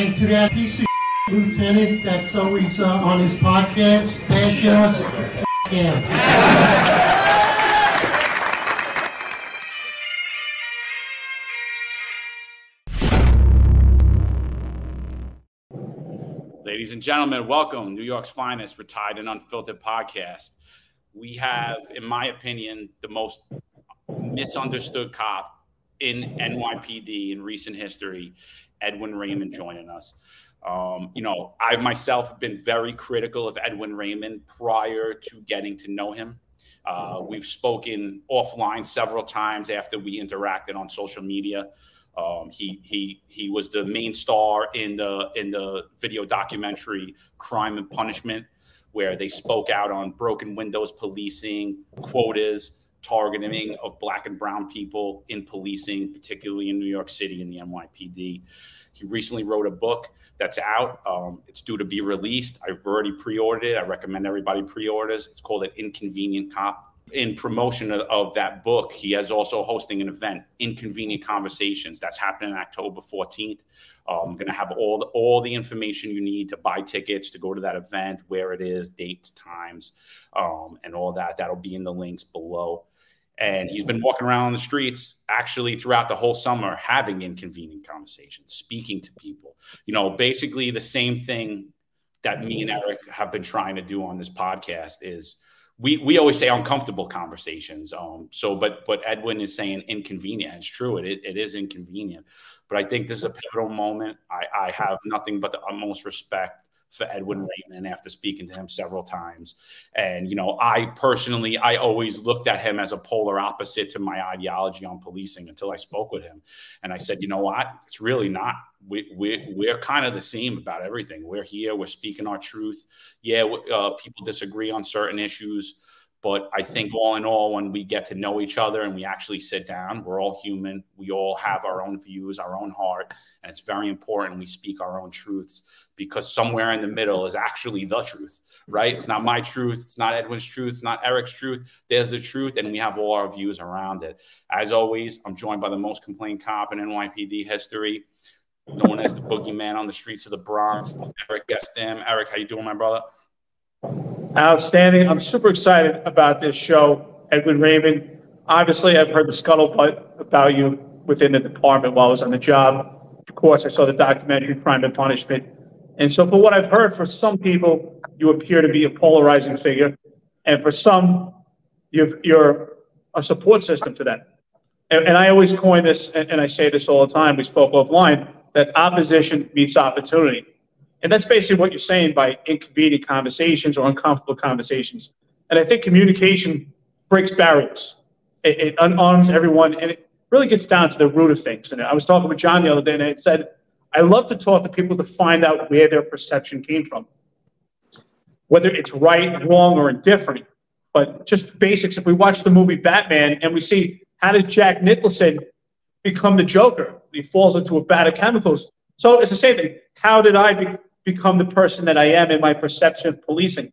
And to that piece of lieutenant that's always uh, on his podcast, bashing us. Ladies and gentlemen, welcome. New York's finest retired and unfiltered podcast. We have, in my opinion, the most misunderstood cop in NYPD in recent history, Edwin Raymond, joining us. Um, you know, I myself have been very critical of Edwin Raymond prior to getting to know him. Uh, we've spoken offline several times after we interacted on social media. Um, he he he was the main star in the in the video documentary Crime and Punishment, where they spoke out on broken windows policing, quotas, targeting of black and brown people in policing, particularly in New York City and the NYPD. He recently wrote a book that's out. Um, it's due to be released. I've already pre-ordered it. I recommend everybody pre-orders. It's called an Inconvenient Cop in promotion of, of, that book, he is also hosting an event, Inconvenient Conversations. That's happening October 14th. Uh, I'm going to have all the, all the information you need to buy tickets to go to that event, where it is, dates, times, um, and all that. That'll be in the links below. And he's been walking around on the streets actually throughout the whole summer, having inconvenient conversations, speaking to people. You know, basically the same thing that me and Eric have been trying to do on this podcast is we we always say uncomfortable conversations. Um, so, but but Edwin is saying inconvenient. It's true. It it is inconvenient. But I think this is a pivotal moment. I, I have nothing but the utmost respect for Edwin Raymond after speaking to him several times. And, you know, I personally, I always looked at him as a polar opposite to my ideology on policing until I spoke with him. And I said, you know what? It's really not. We, we, we're kind of the same about everything. We're here, we're speaking our truth. Yeah, uh, people disagree on certain issues. But I think mm-hmm. all in all, when we get to know each other and we actually sit down, we're all human. We all have our own views, our own heart. And it's very important we speak our own truths because somewhere in the middle is actually the truth, right? It's not my truth. It's not Edwin's truth. It's not Eric's truth. There's the truth. And we have all our views around it. As always, I'm joined by the most complained cop in NYPD history, known as the boogeyman on the streets of the Bronx, Eric Gestem. Eric, how you doing, my brother? Outstanding. I'm super excited about this show, Edwin Raymond. Obviously, I've heard the scuttlebutt about you within the department while I was on the job. Of course, I saw the documentary Crime and Punishment. And so, for what I've heard, for some people, you appear to be a polarizing figure. And for some, you are a support system to them. And, and I always coin this, and, and I say this all the time, we spoke offline, that opposition meets opportunity. And that's basically what you're saying by inconvenient conversations or uncomfortable conversations. And I think communication breaks barriers. It, it unarms everyone, and it really gets down to the root of things. And I was talking with John the other day, and I said, I love to talk to people to find out where their perception came from, whether it's right, wrong, or indifferent. But just basics. If we watch the movie Batman and we see how did Jack Nicholson become the Joker? He falls into a vat of chemicals. So it's the same thing. How did I be, become the person that I am in my perception of policing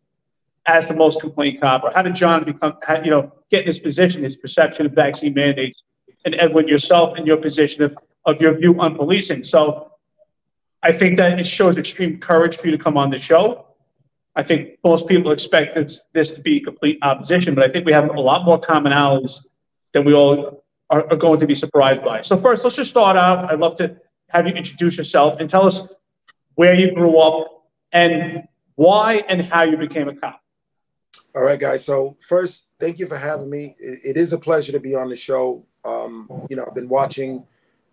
as the most complaint cop? Or how did John become, you know, get in this position, his perception of vaccine mandates? And Edwin, yourself in your position of, of your view on policing. So I think that it shows extreme courage for you to come on the show. I think most people expect this, this to be complete opposition, but I think we have a lot more commonalities than we all are, are going to be surprised by. So first, let's just start out. I'd love to have you introduce yourself and tell us where you grew up, and why and how you became a cop. All right, guys. So first, thank you for having me. it, is a pleasure to be on the show. Um, you know, I've been watching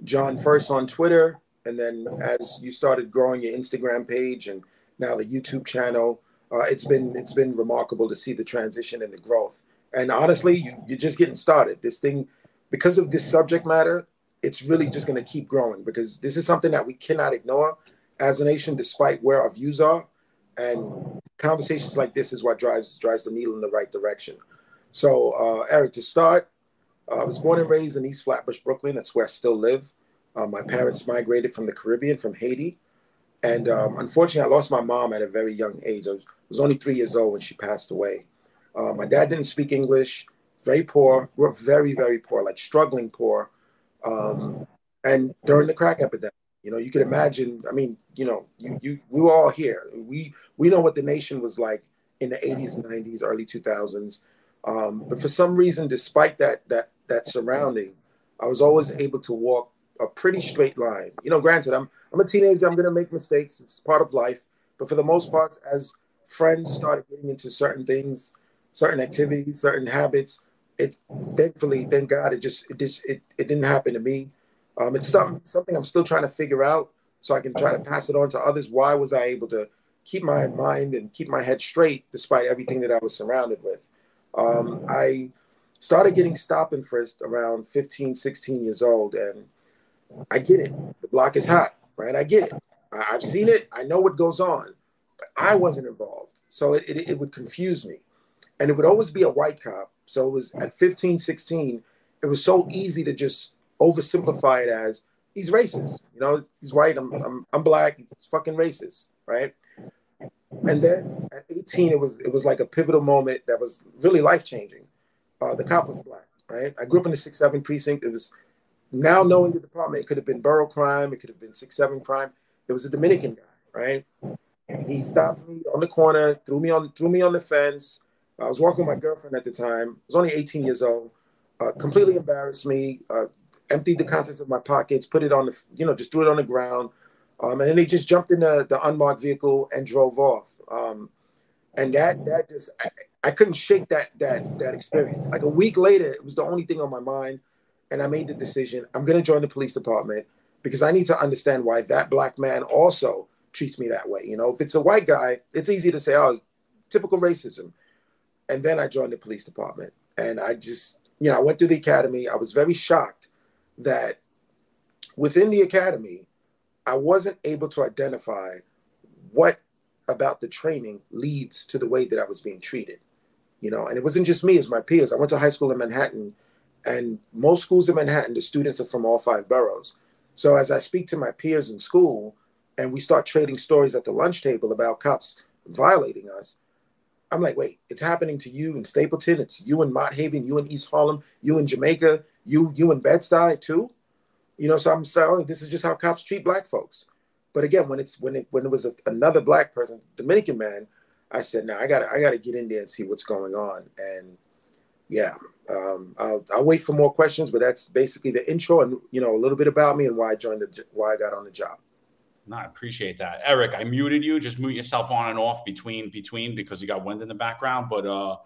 John first on Twitter, and then as you started growing your Instagram page, and now the YouTube channel, uh, it's been it's been remarkable to see the transition and the growth. And honestly, you, you're just getting started. This thing, because of this subject matter, it's really just going to keep growing because this is something that we cannot ignore as a nation, despite where our views are. And conversations like this is what drives drives the needle in the right direction. So, uh, Eric, to start, uh, I was born and raised in East Flatbush, Brooklyn. That's where I still live. Uh, my parents migrated from the Caribbean, from Haiti. And um, unfortunately, I lost my mom at a very young age. I was, was only three years old when she passed away. Uh, my dad didn't speak English, very poor, grew up very, very poor, like struggling poor. Um, and during the crack epidemic, You know, you could imagine. I mean, you know, you, you we were all here. We we know what the nation was like in the 80s 90s, early 2000s. Um, but for some reason, despite that that that surrounding, I was always able to walk a pretty straight line. You know, granted, I'm I'm a teenager. I'm going to make mistakes. It's part of life. But for the most part, as friends started getting into certain things, certain activities, certain habits, it thankfully, thank God, it just it just it, it didn't happen to me. Um, it's something something I'm still trying to figure out so I can try to pass it on to others. Why was I able to keep my mind and keep my head straight despite everything that I was surrounded with? Um, I started getting stop and frisked around 15, 16 years old, and I get it. The block is hot, right? I get it. I, have seen it. I know what goes on, but I wasn't involved, so it, it, it would confuse me, and it would always be a white cop. So it was at 15, 16. It was so easy to just oversimplify it as he's racist. You know, he's white. I'm I'm, I'm black. He's fucking racist, right? And then at 18, it was it was like a pivotal moment that was really life changing. Uh, the cop was black, right? I grew up in the six seven precinct. It was now knowing the department, it could have been borough crime, it could have been six seven crime. It was a Dominican guy, right? He stopped me on the corner, threw me on threw me on the fence. I was walking with my girlfriend at the time. I was only 18 years old. Uh, completely embarrassed me. Uh, emptied the contents of my pockets, put it on the, you know, just threw it on the ground. Um, and then they just jumped in the, the unmarked vehicle and drove off. Um, and that that just I, I, couldn't shake that that that experience. Like a week later, it was the only thing on my mind, and I made the decision. I'm going to join the police department because I need to understand why that black man also treats me that way. You know, if it's a white guy, it's easy to say, "Oh, typical racism," and then I joined the police department, and I just, you know, I went through the academy. I was very shocked that within the academy, I wasn't able to identify what about the training leads to the way that I was being treated. You know, and it wasn't just me, it was my peers. I went to high school in Manhattan, and most schools in Manhattan, the students are from all five boroughs. So as I speak to my peers in school and we start trading stories at the lunch table about cops violating us, I'm like, wait, it's happening to you in Stapleton, it's you in Mott Haven, you in East Harlem, you in Jamaica, you you in Bed-Stuy too. You know, so I'm saying this is just how cops treat black folks. But again, when it's when it when it was a, another black person, Dominican man, I said, no, I gotta I got to get in there and see what's going on. And yeah, um, I'll, I'll wait for more questions, but that's basically the intro and you know a little bit about me and why I joined the why I got on the job. No, I appreciate that, Eric. I muted you. Just mute yourself on and off between between because you got wind in the background. But uh,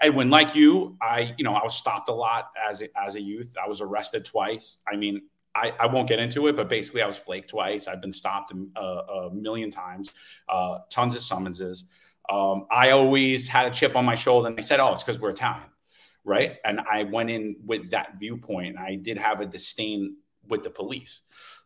Edwin, like you, I you know I was stopped a lot as a, as a youth. I was arrested twice. I mean, I, I won't get into it, but basically I was flaked twice. I've been stopped a, a million times, uh, tons of summonses. Um, I always had a chip on my shoulder, and I said, "Oh, it's because we're Italian." Right. And I went in with that viewpoint. I did have a disdain with the police.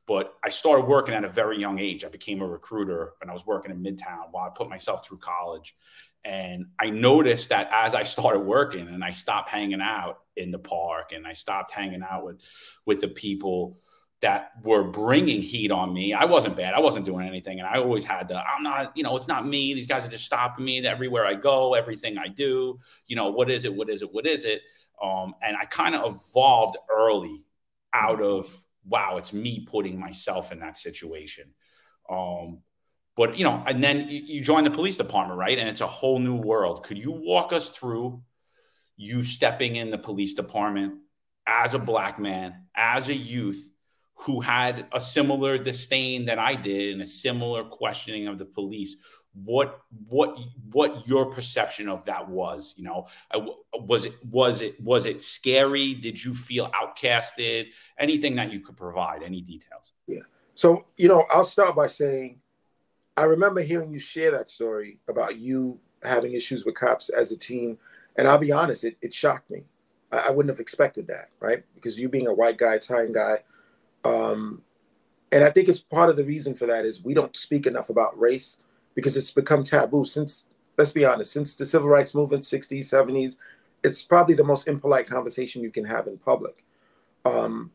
But I started working at a very young age. I became a recruiter and I was working in Midtown while I put myself through college. And I noticed that as I started working and I stopped hanging out in the park and I stopped hanging out with, with the people that were bringing heat on me. I wasn't bad. I wasn't doing anything. And I always had to, I'm not, you know, it's not me. These guys are just stopping me everywhere I go, everything I do. You know, what is it? What is it? What is it? Um, and I kind of evolved early out of wow, it's me putting myself in that situation. Um, but you know, and then you, join the police department, right? And it's a whole new world. Could you walk us through you stepping in the police department as a black man, as a youth who had a similar disdain that I did and a similar questioning of the police? What what what your perception of that was you know? Was it was it was it scary? Did you feel outcasted? Anything that you could provide any details? Yeah. So you know i'll start by saying i remember hearing you share that story about you having issues with cops as a team and i'll be honest it, it shocked me. I, I wouldn't have expected that right? Because you being a white guy italian guy um, and i think it's part of the reason for that is we don't speak enough about race because it's become taboo since let's be honest since the civil rights movement 60s 70s it's probably the most impolite conversation you can have in public. Um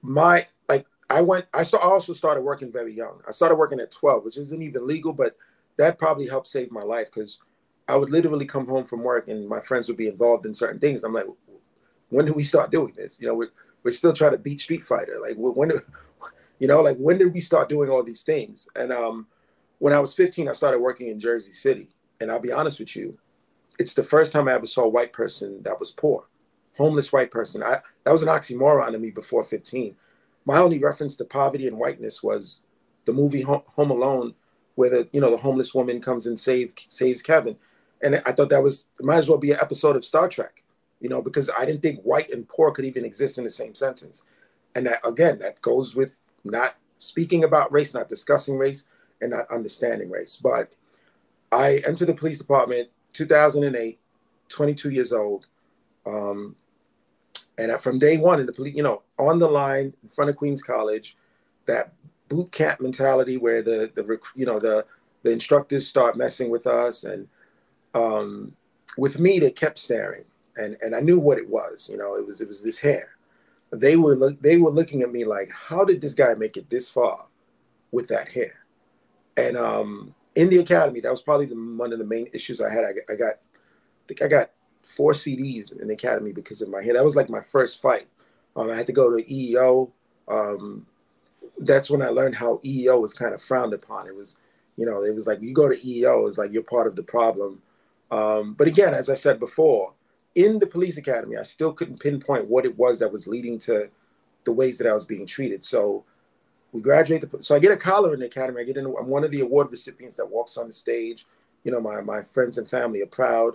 my like i went i also started working very young. I started working at 12 which isn't even legal but that probably helped save my life because i would literally come home from work and my friends would be involved in certain things. I'm like when do we start doing this? You know we're, we're still trying to beat street fighter. Like when do, You know, like when did we start doing all these things? And um, when I was 15, I started working in Jersey City. And I'll be honest with you, it's the first time I ever saw a white person that was poor, homeless white person. I, that was an oxymoron to me before 15. My only reference to poverty and whiteness was the movie Home Alone, where the you know the homeless woman comes and save saves Kevin, and I thought that was might as well be an episode of Star Trek, you know, because I didn't think white and poor could even exist in the same sentence, and that again that goes with not speaking about race, not discussing race, and not understanding race. But I entered the police department 2008, 22 years old. Um, and from day one in the police, you know, on the line in front of Queens College, that boot camp mentality where the the you know the the instructors start messing with us and um, with me they kept staring and and I knew what it was you know it was it was this hair they were look they were looking at me like how did this guy make it this far with that hair and um, in the academy that was probably the, one of the main issues I had I, I got I think I got four CDs in the academy because of my hair that was like my first fight um, I had to go to EEO um, that's when I learned how EEO was kind of frowned upon. It was, you know, it was like you go to EEO, it's like you're part of the problem. Um, but again, as I said before, in the police academy, I still couldn't pinpoint what it was that was leading to the ways that I was being treated. So we graduate. The, so I get a collar in the academy. I get in. I'm one of the award recipients that walks on the stage. You know, my my friends and family are proud.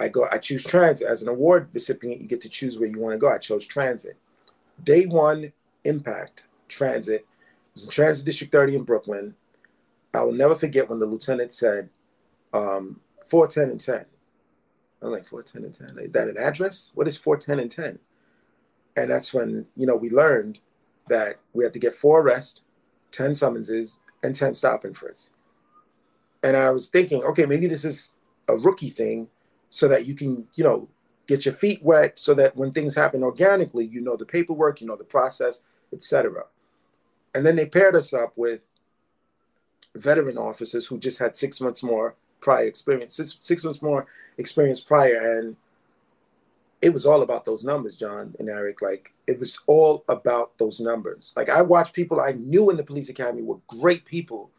I go. I choose transit as an award recipient. You get to choose where you want to go. I chose transit. Day one, impact transit was in Transit District 30 in Brooklyn. I will never forget when the lieutenant said um, 410 and 10. I'm like, 410 and 10. Is that an address? What is 410 and 10? And that's when, you know, we learned that we had to get four arrests, 10 summonses, and 10 stop and frisk. And I was thinking, okay, maybe this is a rookie thing so that you can, you know, get your feet wet so that when things happen organically, you know the paperwork, you know the process, etc. And then they paired us up with veteran officers who just had six months more prior experience, six, six months more experience prior. And it was all about those numbers, John and Eric. Like it was all about those numbers. Like I watched people I knew in the police academy were great people.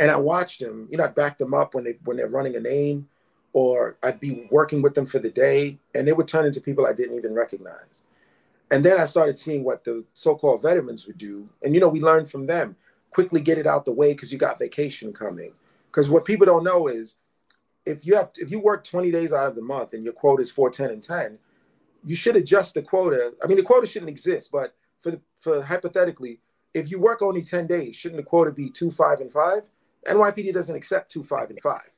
And I watched them, you know, I'd back them up when they when they're running a name, or I'd be working with them for the day, and they would turn into people I didn't even recognize. And then I started seeing what the so-called veterans would do. And you know, we learned from them. Quickly get it out the way because you got vacation coming. Because what people don't know is if you have if you work 20 days out of the month and your quote is 4, 10, and 10, you should adjust the quota. I mean, the quota shouldn't exist, but for the, for hypothetically, if you work only 10 days, shouldn't the quota be two, five, and five? NYPD doesn't accept two, five, and five.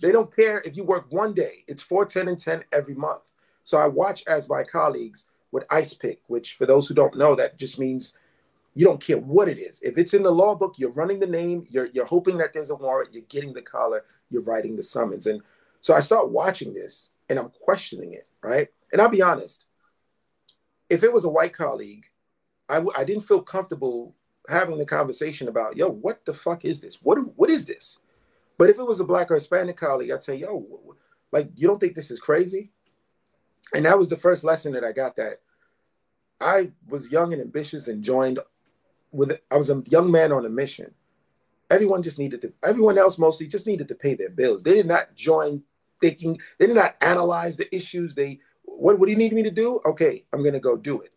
They don't care if you work one day. It's 4, 10, and 10 every month. So I watch as my colleagues with ice pick, which for those who don't know, that just means you don't care what it is. If it's in the law book, you're running the name, you're, you're hoping that there's a warrant, you're getting the collar, you're writing the summons. And so I start watching this and I'm questioning it, right? And I'll be honest, if it was a white colleague, I w- I didn't feel comfortable having the conversation about, yo, what the fuck is this? What, what is this? But if it was a black or Hispanic colleague, I'd say, yo, like, you don't think this is crazy? and that was the first lesson that I got that I was young and ambitious and joined with I was a young man on a mission. Everyone just needed to everyone else mostly just needed to pay their bills. They did not join thinking, they did not analyze the issues. They what, what do you need me to do? Okay, I'm gonna go do it.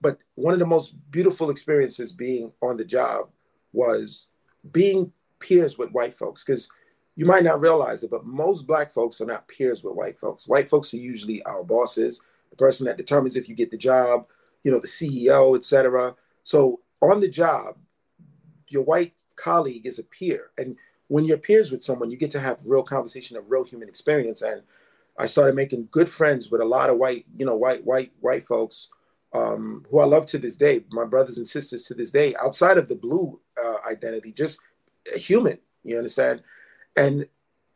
But one of the most beautiful experiences being on the job was being peers with white folks because you might not realize it, but most black folks are not peers with white folks. White folks are usually our bosses, the person that determines if you get the job, you know, the CEO, etc. So on the job, your white colleague is a peer. And when you're peers with someone, you get to have real conversation, a real human experience. And I started making good friends with a lot of white, you know, white, white, white folks um, who I love to this day, my brothers and sisters to this day, outside of the blue uh, identity, just human. You understand? and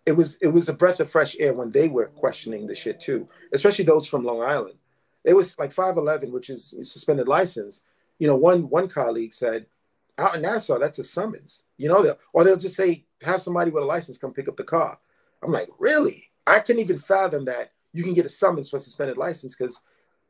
it was it was a breath of fresh air when they were questioning the shit too, especially those from Long Island. It was like 511, which is suspended license. You know, one one colleague said, out in Nassau, that's a summons. You know, they'll, or they'll just say, have somebody with a license come pick up the car. I'm like, really? I couldn't even fathom that you can get a summons for a suspended license because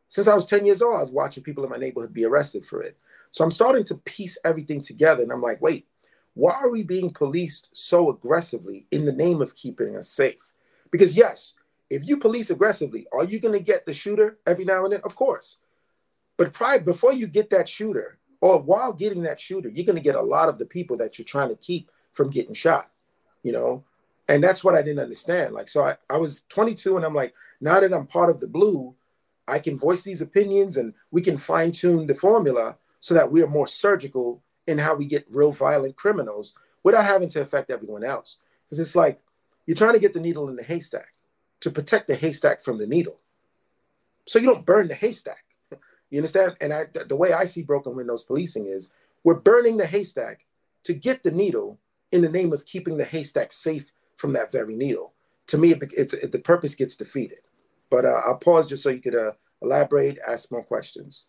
since I was 10 years old, I was watching people in my neighborhood be arrested for it. So I'm starting to piece everything together. And I'm like, wait, why are we being policed so aggressively in the name of keeping us safe? Because, yes, if you police aggressively, are you going to get the shooter every now and then? Of course. But prior, before you get that shooter, or while getting that shooter, you're going to get a lot of the people that you're trying to keep from getting shot, you know? And that's what I didn't understand. Like, so I, I was 22 and I'm like, now that I'm part of the blue, I can voice these opinions and we can fine tune the formula so that we are more surgical in how we get real violent criminals without having to affect everyone else. Because it's like you're trying to get the needle in the haystack to protect the haystack from the needle. So you don't burn the haystack. You understand? And I, the way I see broken windows policing is we're burning the haystack to get the needle in the name of keeping the haystack safe from that very needle. To me, it, it's it, the purpose gets defeated. But uh, I'll pause just so you could uh, elaborate, ask more questions.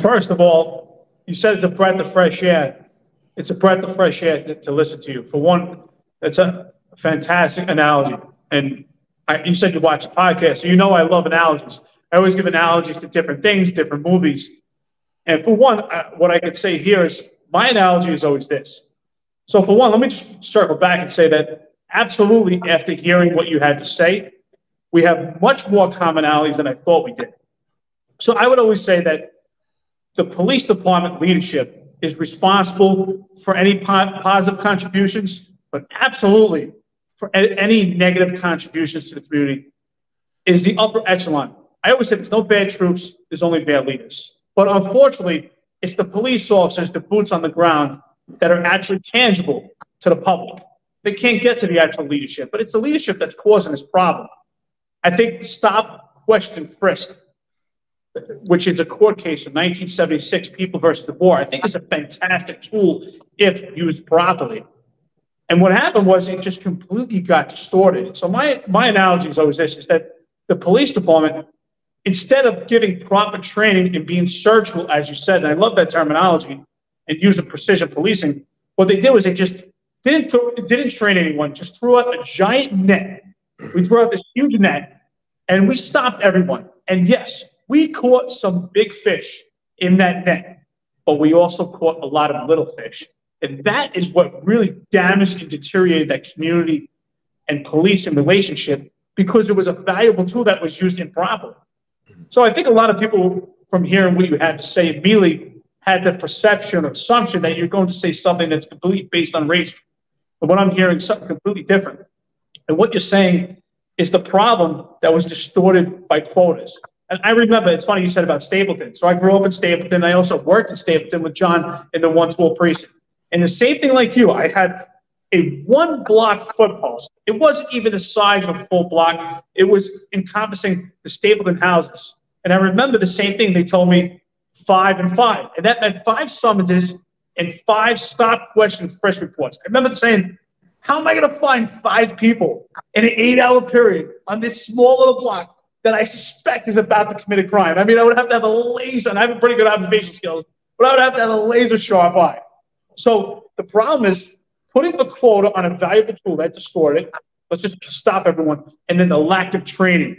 First of all, you said it's a breath of fresh air. It's a breath of fresh air to, to listen to you. For one, it's a fantastic analogy. And I, you said you watch the podcast, so you know I love analogies. I always give analogies to different things, different movies. And for one, uh, what I could say here is my analogy is always this. So, for one, let me just circle back and say that absolutely, after hearing what you had to say, we have much more commonalities than I thought we did. So, I would always say that the police department leadership is responsible for any po- positive contributions, but absolutely for any negative contributions to the community is the upper echelon. I always say there's no bad troops, there's only bad leaders. But unfortunately, it's the police officers, the boots on the ground, that are actually tangible to the public. They can't get to the actual leadership, but it's the leadership that's causing this problem. I think stop, question, frisk, which is a court case of 1976, People versus De Bour, I think is a fantastic tool if used properly. And what happened was it just completely got distorted. So my, my analogy is always this, is that the police department, instead of giving proper training and being surgical, as you said, and I love that terminology, and using precision policing, what they did was they just didn't, throw, didn't train anyone, just threw out a giant net. We threw out this huge net and we stopped everyone. And yes, we caught some big fish in that net, but we also caught a lot of little fish. And that is what really damaged and deteriorated that community and police and relationship because it was a valuable tool that was used improperly. So I think a lot of people from hearing what you had to say immediately had the perception or assumption that you're going to say something that's completely based on race. But what I'm hearing is something completely different. And what you're saying is the problem that was distorted by quotas. And I remember, it's funny you said about Stapleton. So I grew up in Stapleton. I also worked in Stapleton with John in the 112 precinct. And the same thing like you, I had a one block foot post. It wasn't even the size of a full block. It was encompassing the Stapleton houses. And I remember the same thing. They told me five and five. And that meant five summonses and five stop question frisk reports. I remember saying, how am I going to find five people in an eight hour period on this small little block that I suspect is about to commit a crime? I mean, I would have to have a laser, and I have a pretty good observation skills, but I would have to have a laser sharp eye. So the problem is putting a quota on a valuable tool that distorted it. Let's just stop everyone. And then the lack of training.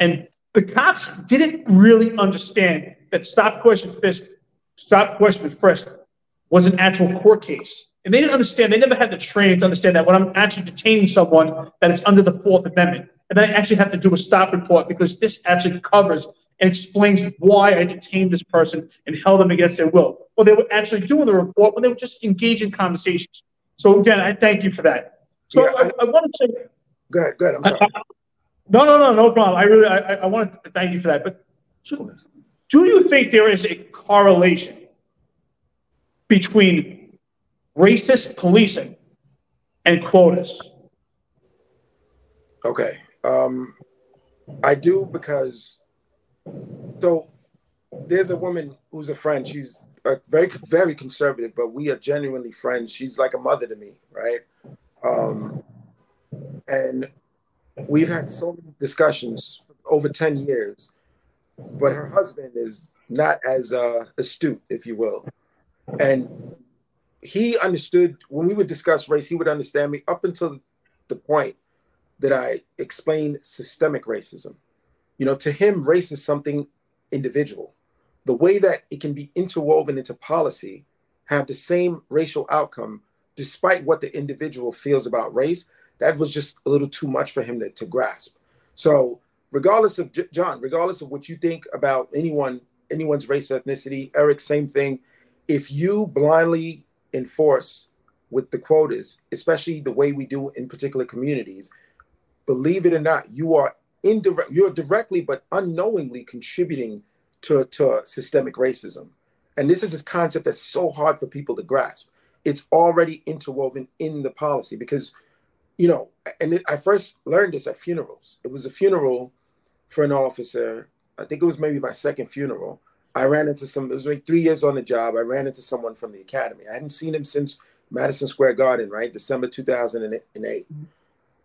And the cops didn't really understand that stop question frisk, stop question frisk was an actual court case. And they didn't understand, they never had the training to understand that when I'm actually detaining someone, that it's under the Fourth Amendment. And then I actually have to do a stop report because this actually covers and explains why I detained this person and held them against their will. Well, they were actually doing the report when they were just engaging conversations. So again, I thank you for that. So yeah, I, I, I, want to say. good, good. I'm sorry. I, no, no, no, no problem. I really, I, I want to thank you for that. But so, do you think there is a correlation between racist policing and quotas? Okay. Um, I do because so there's a woman who's a friend. She's a very very conservative, but we are genuinely friends. She's like a mother to me, right? Um, and we've had so many discussions over 10 years, but her husband is not as uh, astute, if you will. And he understood when we would discuss race, he would understand me up until the point that I explained systemic racism. You know, to him, race is something individual. The way that it can be interwoven into policy, have the same racial outcome, despite what the individual feels about race, that was just a little too much for him to, to grasp. So, regardless of John, regardless of what you think about anyone, anyone's race, ethnicity, Eric, same thing. If you blindly enforce with the quotas, especially the way we do in particular communities, believe it or not, you are indirect, you're directly but unknowingly contributing to, to systemic racism. And this is a concept that's so hard for people to grasp. It's already interwoven in the policy because, you know, and I first learned this at funerals. It was a funeral an officer. I think it was maybe my second funeral. I ran into some, it was like three years on the job. I ran into someone from the academy. I hadn't seen him since Madison Square Garden, right? December 2008. Mm-hmm.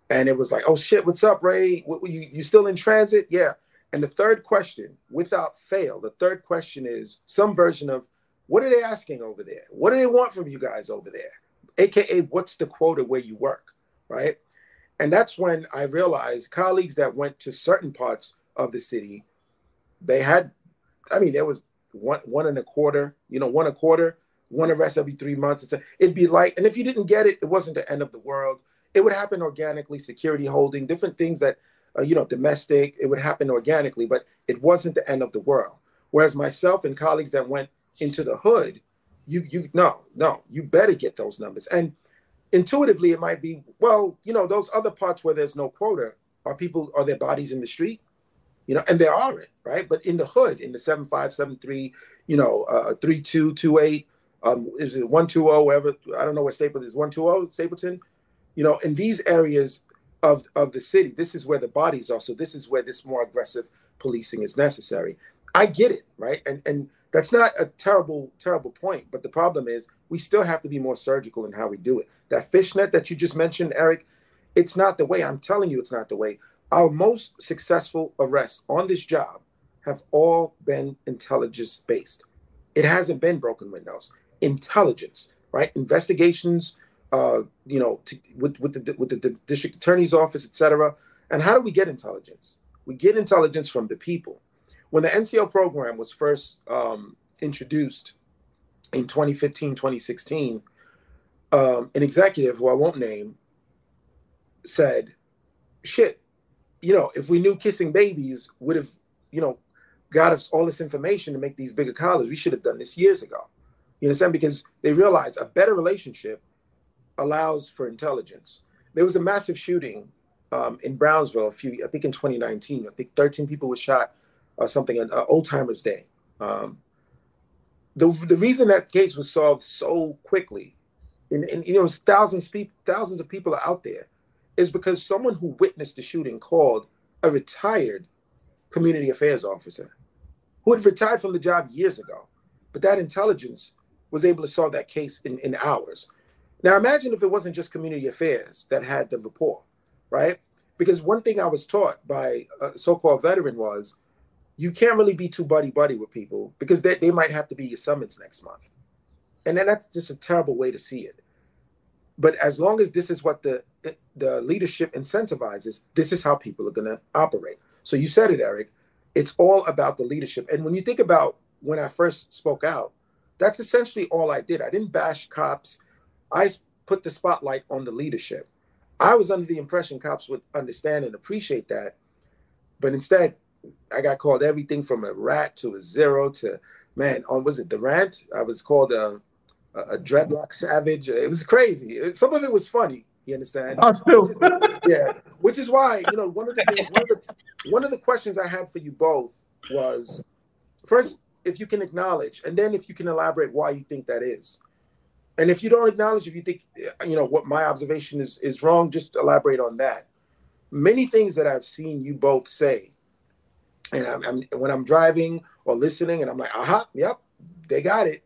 And it was like, oh shit, what's up, Ray? What, you, you still in transit? Yeah. And the third question, without fail, the third question is some version of what are they asking over there? What do they want from you guys over there? AKA, what's the quota where you work, right? And that's when I realized colleagues that went to certain parts of the city, they had, I mean, there was one one and a quarter, you know, one a quarter, one arrest every three months. It's a, it'd be like, and if you didn't get it, it wasn't the end of the world. It would happen organically, security holding, different things that uh, you know, domestic. It would happen organically, but it wasn't the end of the world. Whereas myself and colleagues that went into the hood, you you no no, you better get those numbers. And intuitively, it might be well, you know, those other parts where there's no quota are people are their bodies in the street, you know, and there aren't right. But in the hood, in the seven five seven three, you know, uh, three two two eight. Um, is it one two zero? Oh, whatever I don't know what Stapleton is. One two zero Stapleton. You know, in these areas, of, of the city. This is where the bodies are. So this is where this more aggressive policing is necessary. I get it, right? And and that's not a terrible, terrible point. But the problem is we still have to be more surgical in how we do it. That fishnet that you just mentioned, Eric, it's not the way. I'm telling you, it's not the way. Our most successful arrests on this job have all been intelligence based. It hasn't been broken windows. Intelligence, right? Investigations uh, you know, to, with with the with the district attorney's office, etc. And how do we get intelligence? We get intelligence from the people. When the NCO program was first um, introduced in 2015, 2016, um, an executive who I won't name said, "Shit, you know, if we knew kissing babies would have, you know, got us all this information to make these bigger colleges, we should have done this years ago." You understand? Because they realized a better relationship allows for intelligence. There was a massive shooting um, in Brownsville a few, I think in 2019. I think 13 people were shot or something on uh, Old Timers Day. Um, the, the reason that case was solved so quickly, and, and you know, thousands people, thousands of people are out there, is because someone who witnessed the shooting called a retired community affairs officer who had retired from the job years ago. But that intelligence was able to solve that case in, in hours. Now imagine if it wasn't just community affairs that had the rapport, right? Because one thing I was taught by a so-called veteran was you can't really be too buddy-buddy with people because they, they might have to be your summons next month. And then that's just a terrible way to see it. But as long as this is what the the leadership incentivizes, this is how people are gonna operate. So you said it, Eric. It's all about the leadership. And when you think about when I first spoke out, that's essentially all I did. I didn't bash cops. I put the spotlight on the leadership. I was under the impression cops would understand and appreciate that, but instead, I got called everything from a rat to a zero to man. On was it the rant? I was called a, a, dreadlock savage. It was crazy. Some of it was funny. You understand? Oh, still. yeah. Which is why you know one of the one of the one of the questions I had for you both was first if you can acknowledge, and then if you can elaborate why you think that is. And if you don't acknowledge, if you think, you know, what my observation is is wrong, just elaborate on that. Many things that I've seen you both say, and I'm, I'm when I'm driving or listening, and I'm like, aha, yep, they got it,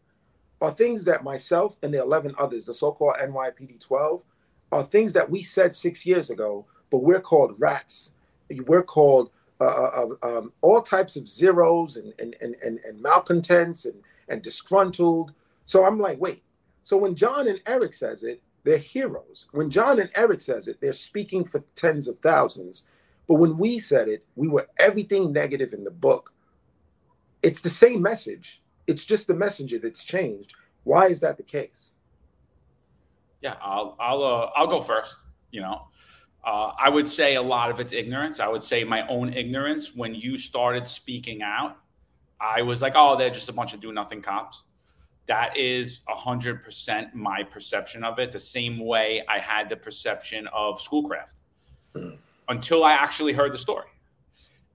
are things that myself and the 11 others, the so-called NYPD 12, are things that we said six years ago, but we're called rats. We're called uh, uh, uh um, all types of zeros and and and and, and malcontents and and disgruntled. So I'm like, wait, so when John and Eric says it, they're heroes. When John and Eric says it, they're speaking for tens of thousands. But when we said it, we were everything negative in the book. It's the same message. It's just the messenger that's changed. Why is that the case? Yeah, I'll I'll uh, I'll go first. You know, uh, I would say a lot of it's ignorance. I would say my own ignorance. When you started speaking out, I was like, oh, they're just a bunch of do nothing cops. That is 100% my perception of it, the same way I had the perception of Schoolcraft mm. Until I actually heard the story.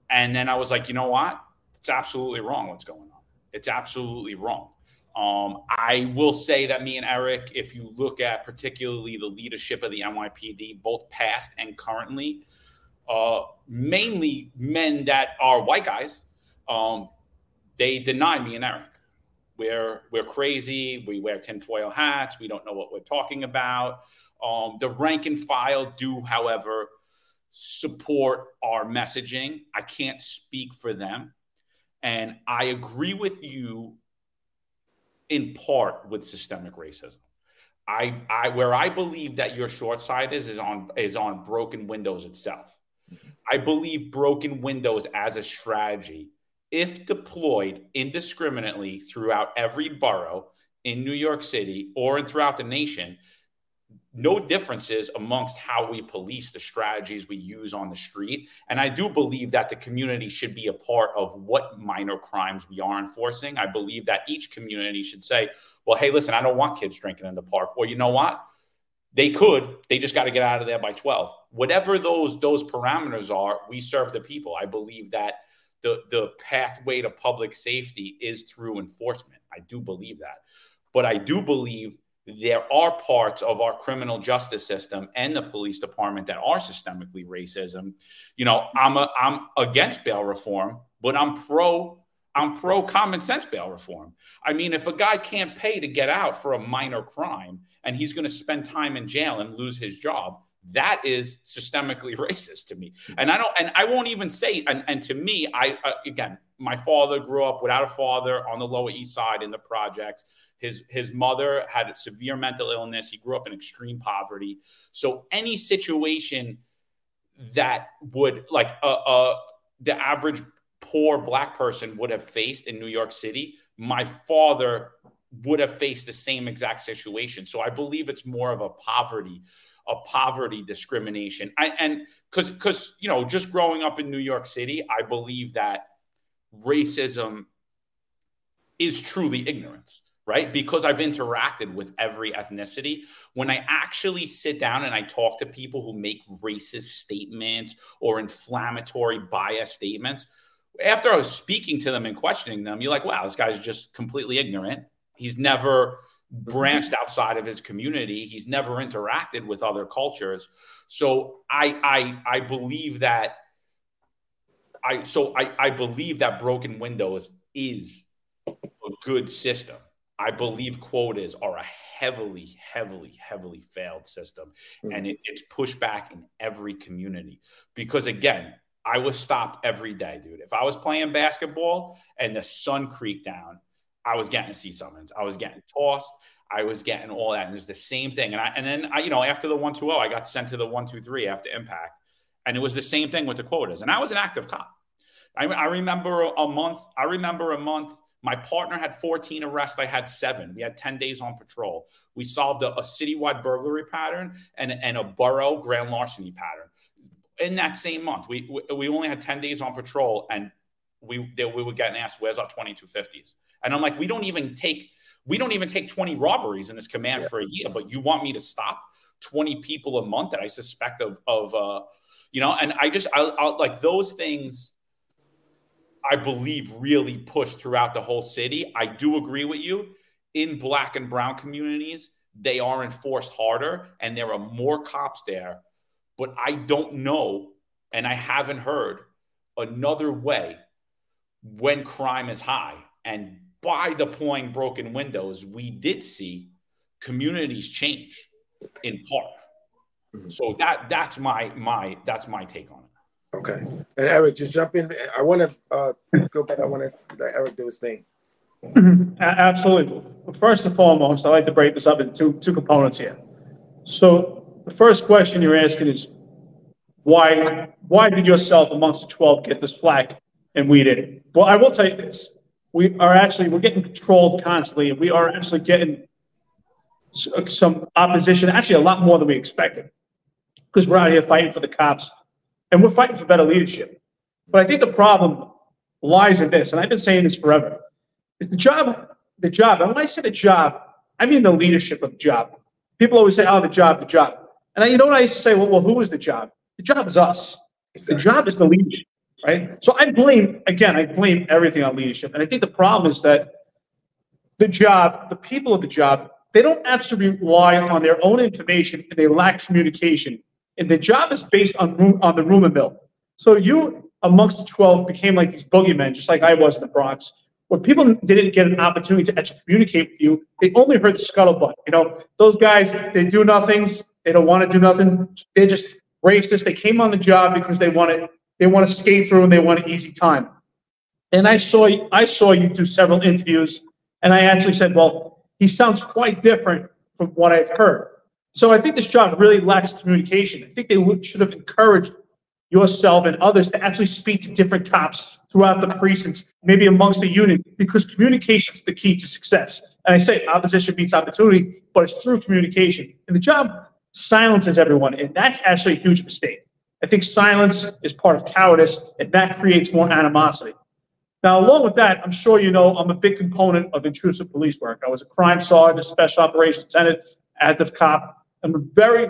And then I was like, you know what? It's absolutely wrong what's going on. It's absolutely wrong. Um, I will say that me and Eric, if you look at particularly the leadership of the NYPD, both past and currently, uh, mainly men that are white guys, um, they deny me and Eric. We're we're crazy. We wear tinfoil hats. We don't know what we're talking about. Um, the rank and file do, however, support our messaging. I can't speak for them, and I agree with you in part with systemic racism. I, I where I believe that your short side is is on is on broken windows itself. I believe broken windows as a strategy, if deployed indiscriminately throughout every borough in New York City or throughout the nation, no differences amongst how we police the strategies we use on the street. And I do believe that the community should be a part of what minor crimes we are enforcing. I believe that each community should say, well, hey, listen, I don't want kids drinking in the park. Well, you know what? They could, they just got to get out of there by 12. Whatever those those parameters are, we serve the people. I believe that the the pathway to public safety is through enforcement. I do believe that. But I do believe there are parts of our criminal justice system and the police department that are systemically racism. You know, I'm a, I'm against bail reform, but I'm pro I'm pro common sense bail reform. I mean, if a guy can't pay to get out for a minor crime and he's going to spend time in jail and lose his job, that is systemically racist to me. And I don't, and I won't even say, and, and to me, I, uh, again, my father grew up without a father on the Lower East Side in the projects. His his mother had severe mental illness. He grew up in extreme poverty. So any situation that would like uh, uh, the average poor black person would have faced in New York City, my father would have faced the same exact situation. So I believe it's more of a poverty, a poverty discrimination. I, and because because you know just growing up in New York City, I believe that racism is truly ignorance right? Because I've interacted with every ethnicity. When I actually sit down and I talk to people who make racist statements or inflammatory bias statements, after I was speaking to them and questioning them, you're like, wow, this guy's just completely ignorant. He's never branched outside of his community. He's never interacted with other cultures. So I I I believe that I so I, I believe that broken windows is a good system. I believe quotas are a heavily, heavily, heavily failed system. Mm-hmm. And it, it's pushed back in every community. Because again, I was stopped every day, dude. If I was playing basketball and the sun creaked down, I was getting to see summons. I was getting tossed. I was getting all that. And it's the same thing. And I and then I, you know, after the one two zero, I got sent to the one two three after impact. And it was the same thing with the quotas. And I was an active cop. I, I remember a month, I remember a month my partner had 14 arrests. I had seven. We had 10 days on patrol. We solved a, a citywide burglary pattern and, and a borough grand larceny pattern. In that same month, we, we, only had 10 days on patrol and we, they, we were getting asked, where's our 2250s? And I'm like, we don't even take, we don't even take 20 robberies in this command yeah. for a year, but you want me to stop 20 people a month that I suspect of, of, uh, you know, and I just, I, I like those things I believe, really pushed throughout the whole city. I do agree with you. In black and brown communities, they are enforced harder and there are more cops there. But I don't know, and I haven't heard another way when crime is high. And by deploying broken windows, we did see communities change in part. Mm-hmm. So that that's my my that's my take on it. Okay. And Eric, just jump in. I want to uh, go back. I want to let Eric do his thing. Absolutely. First and foremost, I like to break this up into two, two components here. So the first question you're asking is, why why did yourself amongst the 12 get this flack and we didn't? Well, I will tell you this. We are actually we're getting controlled constantly and we are actually getting some opposition, actually a lot more than we expected. Because we're out here fighting for the cops and we're fighting for better leadership. But I think the problem lies in this, and I've been saying this forever, is the job, the job. And when I say the job, I mean the leadership of the job. People always say, oh, the job, the job. And I, you know what I used to say? Well, well, who is the job? The job is us. Exactly. The job is the leadership, right? So I blame, again, I blame everything on leadership. And I think the problem is that the job, the people of the job, they don't actually rely on their own information and they lack communication. And the job is based on, on the rumor mill. So you, amongst the 12, became like these boogeymen, just like I was in the Bronx. where people didn't get an opportunity to actually communicate with you, they only heard the scuttlebutt. You know, those guys, they do nothings. They don't want to do nothing. They're just racist. They came on the job because they wanted they want to skate through and they want an easy time. And I saw I saw you do several interviews, and I actually said, well, he sounds quite different from what I've heard. So I think this job really lacks communication. I think they should have encouraged yourself and others to actually speak to different cops throughout the precincts, maybe amongst the unit, because communication is the key to success. And I say opposition beats opportunity, but it's through communication. And the job silences everyone, and that's actually a huge mistake. I think silence is part of cowardice, and that creates more animosity. Now, along with that, I'm sure you know I'm a big component of intrusive police work. I was a crime sergeant, special operations lieutenant, active cop. I'm a very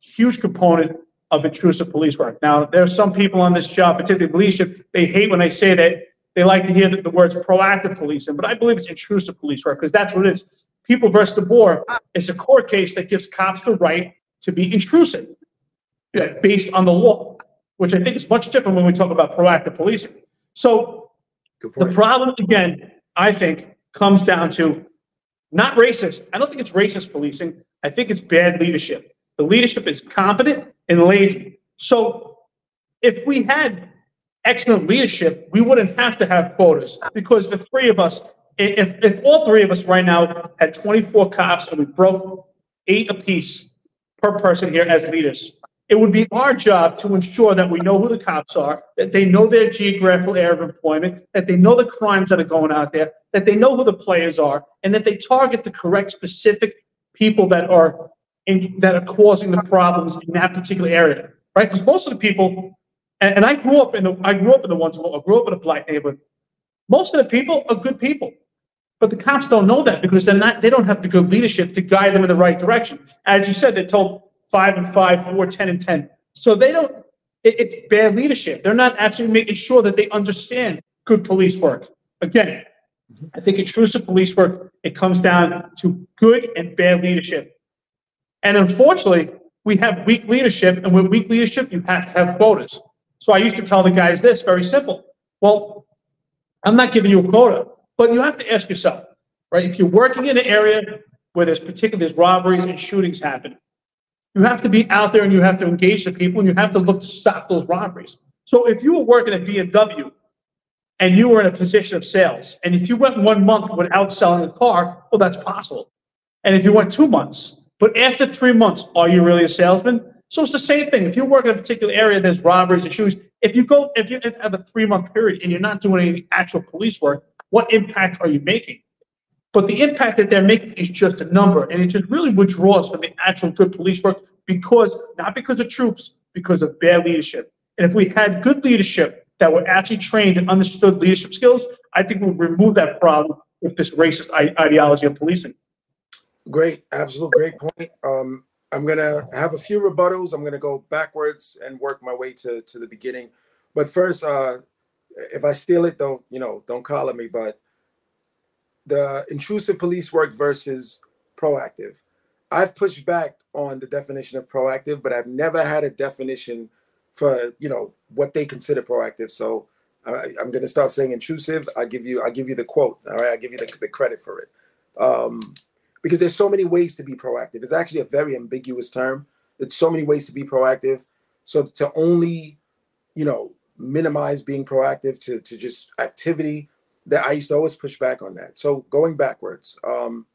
huge component of intrusive police work. Now, there are some people on this job, particularly leadership, they hate when I say that. They like to hear the, the words proactive policing, but I believe it's intrusive police work because that's what it is. People versus De Bour is a court case that gives cops the right to be intrusive based on the law, which I think is much different when we talk about proactive policing. So the problem, again, I think, comes down to not racist. I don't think it's racist policing. I think it's bad leadership. The leadership is competent and lazy. So if we had excellent leadership, we wouldn't have to have quotas because the three of us, if, if all three of us right now had 24 cops and we broke eight apiece per person here as leaders, it would be our job to ensure that we know who the cops are, that they know their geographical area of employment, that they know the crimes that are going out there, that they know who the players are, and that they target the correct specific people that are in, that are causing the problems in that particular area, right? Because most of the people, and, and, I grew up in the I grew up in the ones I grew up in a black neighborhood. Most of the people are good people, but the cops don't know that because they're not they don't have the good leadership to guide them in the right direction. As you said, they're told five and five, four, ten and ten. So they don't. It, it's bad leadership. They're not actually making sure that they understand good police work. Again, I think intrusive police work it comes down to good and bad leadership. And unfortunately, we have weak leadership, and with weak leadership, you have to have quotas. So I used to tell the guys this very simple. Well, I'm not giving you a quota, but you have to ask yourself, right? If you're working in an area where there's particularly there's robberies and shootings happen, you have to be out there and you have to engage the people and you have to look to stop those robberies. So if you were working at BMW and you were in a position of sales, and if you went one month without selling a car, well, that's possible. And if you went two months, but after three months, are you really a salesman? So it's the same thing. If you work in a particular area, there's robberies and shootings. If you go, if you have a three month period and you're not doing any actual police work, what impact are you making? But the impact that they're making is just a number, and it just really withdraws from the actual good police work because not because of troops, because of bad leadership. And if we had good leadership that were actually trained and understood leadership skills, I think we'd remove that problem with this racist ideology of policing. Great, absolute great point. Um, I'm gonna have a few rebuttals. I'm gonna go backwards and work my way to to the beginning. But first, uh, if I steal it, don't you know? Don't call at me. But the intrusive police work versus proactive. I've pushed back on the definition of proactive, but I've never had a definition for you know what they consider proactive. So I, am going to start saying intrusive. I give you I give you the quote. All right, I give you the, the credit for it. Um, because there's so many ways to be proactive. It's actually a very ambiguous term. There's so many ways to be proactive. So to only, you know, minimize being proactive to, to just activity that I used to always push back on that. So going backwards, um,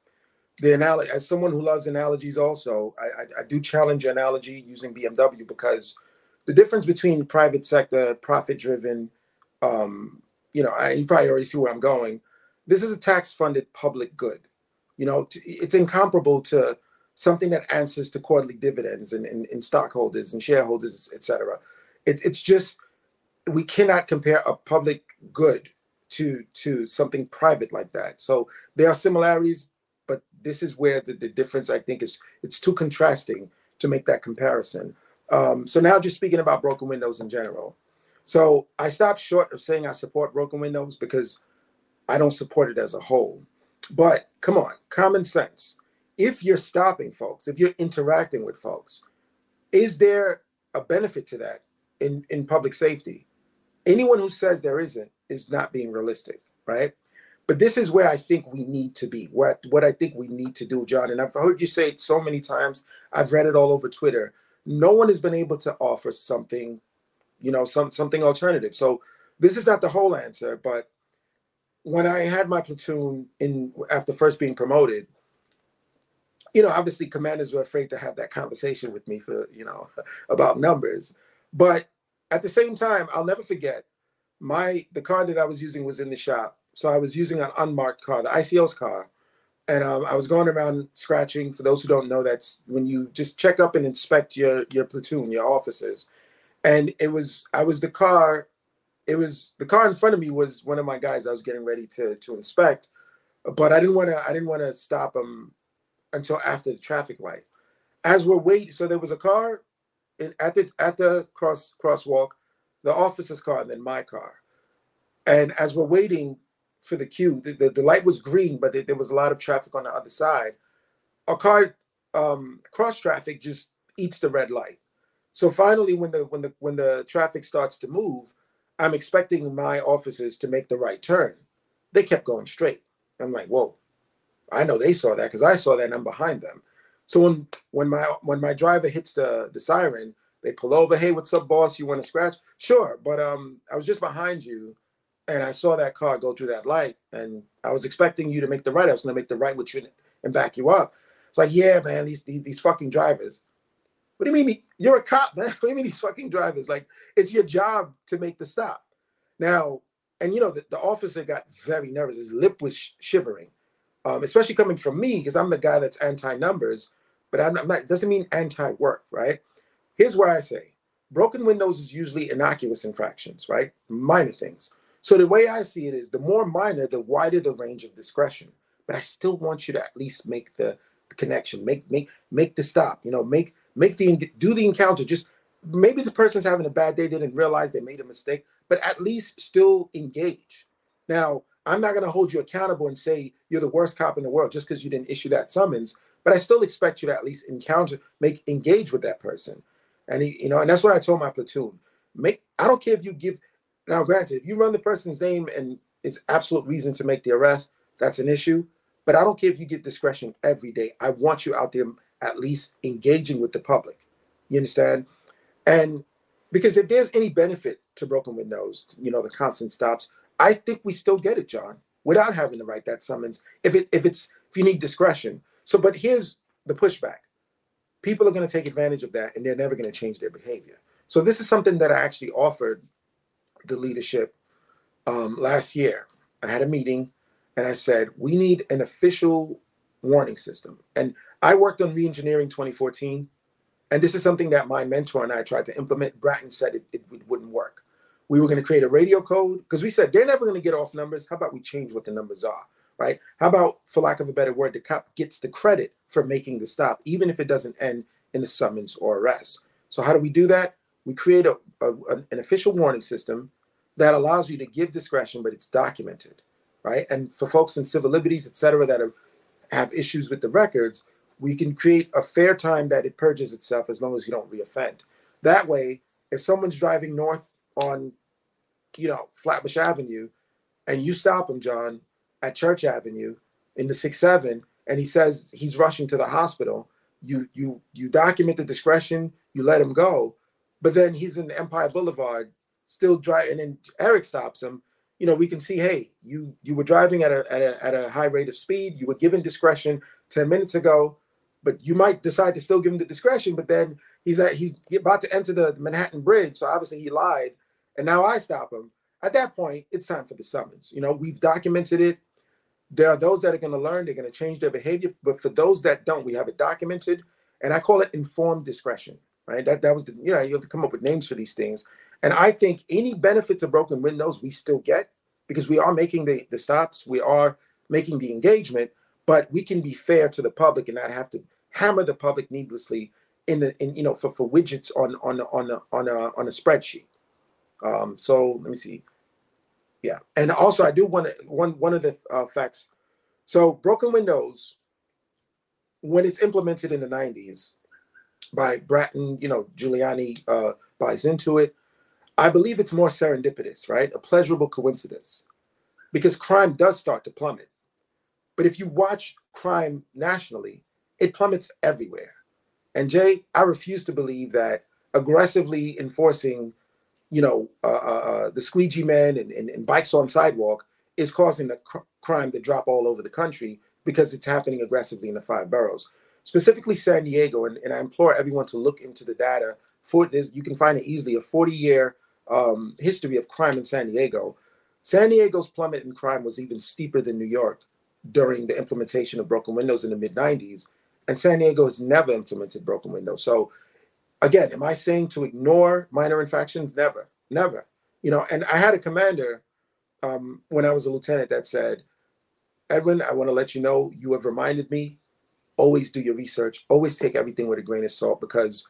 the analogy as someone who loves analogies also, I, I, I do challenge analogy using BMW because the difference between private sector, profit driven, um, you know, I, you probably already see where I'm going. This is a tax funded public good. You know, it's incomparable to something that answers to quarterly dividends and, and, and stockholders and shareholders, et cetera. It, it's just, we cannot compare a public good to to something private like that. So there are similarities, but this is where the, the difference I think is it's too contrasting to make that comparison. Um, so now just speaking about broken windows in general. So I stopped short of saying I support broken windows because I don't support it as a whole. But come on, common sense. If you're stopping folks, if you're interacting with folks, is there a benefit to that in, in public safety? Anyone who says there isn't is not being realistic, right? But this is where I think we need to be. What what I think we need to do, John. And I've heard you say it so many times. I've read it all over Twitter. No one has been able to offer something, you know, some something alternative. So this is not the whole answer, but when I had my platoon in after first being promoted, you know, obviously commanders were afraid to have that conversation with me for, you know, about numbers. But at the same time, I'll never forget my the car that I was using was in the shop. So I was using an unmarked car, the ICO's car. And um, I was going around scratching. For those who don't know, that's when you just check up and inspect your your platoon, your officers. And it was I was the car. It was the car in front of me was one of my guys. I was getting ready to to inspect, but I didn't want to. I didn't want to stop him until after the traffic light. As we're waiting, so there was a car in, at the at the cross crosswalk the officer's car and then my car. And as we're waiting for the queue, the, the, the light was green, but there, there, was a lot of traffic on the other side. A car um, cross traffic just eats the red light. So finally, when the when the when the traffic starts to move, I'm expecting my officers to make the right turn. They kept going straight. I'm like, whoa, I know they saw that because I saw that and I'm behind them. So when when my when my driver hits the the siren, they pull over. Hey, what's up, boss? You want to scratch? Sure, but um, I was just behind you, and I saw that car go through that light, and I was expecting you to make the right. I was going to make the right with you and back you up. It's like, yeah, man, these, these fucking drivers. What do you mean? You're a cop, man. What do you mean these fucking drivers? Like, it's your job to make the stop. Now, and you know, the, the officer got very nervous. His lip was sh- shivering, um, especially coming from me because I'm the guy that's anti-numbers, but I'm, I'm not. Doesn't mean anti-work, right? Here's where I say broken windows is usually innocuous infractions, right? Minor things. So the way I see it is the more minor, the wider the range of discretion. But I still want you to at least make the, the connection, make make make the stop. You know, make make the do the encounter. Just maybe the person's having a bad day, didn't realize they made a mistake, but at least still engage. Now, I'm not going to hold you accountable and say you're the worst cop in the world just because you didn't issue that summons, but I still expect you to at least encounter, make engage with that person. And he, you know, and that's what I told my platoon. Make I don't care if you give now, granted, if you run the person's name and it's absolute reason to make the arrest, that's an issue. But I don't care if you give discretion every day. I want you out there at least engaging with the public. You understand? And because if there's any benefit to broken windows, you know, the constant stops, I think we still get it, John, without having to write that summons. If it if it's if you need discretion. So, but here's the pushback people are going to take advantage of that and they're never going to change their behavior. So this is something that I actually offered the leadership um, last year. I had a meeting and I said, we need an official warning system. And I worked on reengineering 2014. And this is something that my mentor and I tried to implement. Bratton said it, it, wouldn't work. We were going to create a radio code because we said they're never going to get off numbers. How about we change what the numbers are? right? How about, for lack of a better word, the cop gets the credit for making the stop, even if it doesn't end in a summons or arrest. So how do we do that? We create a, a, an official warning system that allows you to give discretion, but it's documented, right? And for folks in civil liberties, et cetera, that are, have issues with the records, we can create a fair time that it purges itself as long as you don't reoffend. That way, if someone's driving north on, you know, Flatbush Avenue, and you stop them, John, at Church Avenue in the six seven, and he says he's rushing to the hospital. You you you document the discretion, you let him go, but then he's in Empire Boulevard still driving, and Eric stops him. You know, we can see, hey, you you were driving at a, at a at a high rate of speed. You were given discretion ten minutes ago. but you might decide to still give him the discretion. But then he's at, he's about to enter the Manhattan Bridge, so obviously he lied, and now I stop him. At that point, it's time for the summons. You know, we've documented it. There are those that are going to learn; they're going to change their behavior. But for those that don't, we have it documented, and I call it informed discretion. Right? That that was the you know you have to come up with names for these things. And I think any benefit to broken windows we still get because we are making the, the stops, we are making the engagement, but we can be fair to the public and not have to hammer the public needlessly in the in you know for, for widgets on on on a, on a on a spreadsheet. Um, so let me see. Yeah, and also I do want to one one of the uh, facts. So broken windows, when it's implemented in the '90s by Bratton, you know Giuliani uh, buys into it. I believe it's more serendipitous, right? A pleasurable coincidence, because crime does start to plummet. But if you watch crime nationally, it plummets everywhere. And Jay, I refuse to believe that aggressively enforcing, you know, uh, uh, uh the squeegee men and, and, and, bikes on sidewalk is causing the cr- crime to drop all over the country because it's happening aggressively in the five boroughs, specifically San Diego. And, and I implore everyone to look into the data for this. You can find it easily a 40 year um, history of crime in San Diego. San Diego's plummet in crime was even steeper than New York during the implementation of broken windows in the mid 90s. And San Diego has never implemented broken windows. So, again, am I saying to ignore minor infractions? Never, never. You know, and I had a commander um, when I was a lieutenant that said, Edwin, I want to let you know you have reminded me always do your research, always take everything with a grain of salt because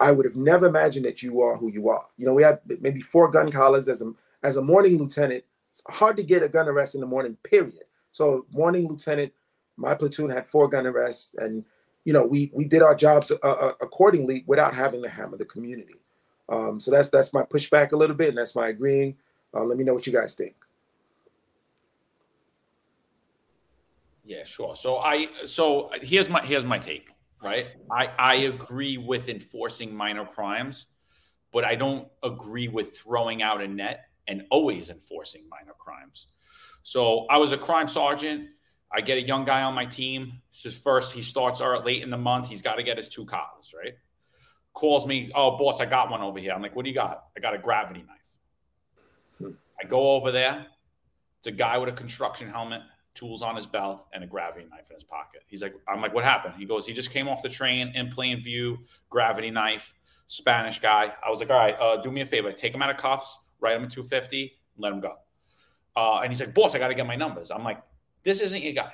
I would have never imagined that you are who you are. You know, we had maybe four gun collars as a as a morning lieutenant. It's hard to get a gun arrest in the morning, period. So morning lieutenant, my platoon had four gun arrests, and you know we we did our jobs uh, uh, accordingly without having to hammer the community. Um, so that's that's my pushback a little bit, and that's my agreeing. Uh, let me know what you guys think. Yeah, sure. So I so here's my here's my take right? I, I agree with enforcing minor crimes, but I don't agree with throwing out a net and always enforcing minor crimes. So I was a crime sergeant. I get a young guy on my team. This is first. He starts out late in the month. He's got to get his two collars, right? Calls me, oh boss, I got one over here. I'm like, what do you got? I got a gravity knife. Hmm. I go over there. It's a guy with a construction helmet tools on his belt, and a gravity knife in his pocket. He's like, I'm like, what happened? He goes, he just came off the train in plain view, gravity knife, Spanish guy. I was like, all right, uh, do me a favor, take him out of cuffs, write him a 250, let him go. Uh, and he's like, boss, I got to get my numbers. I'm like, this isn't your guy.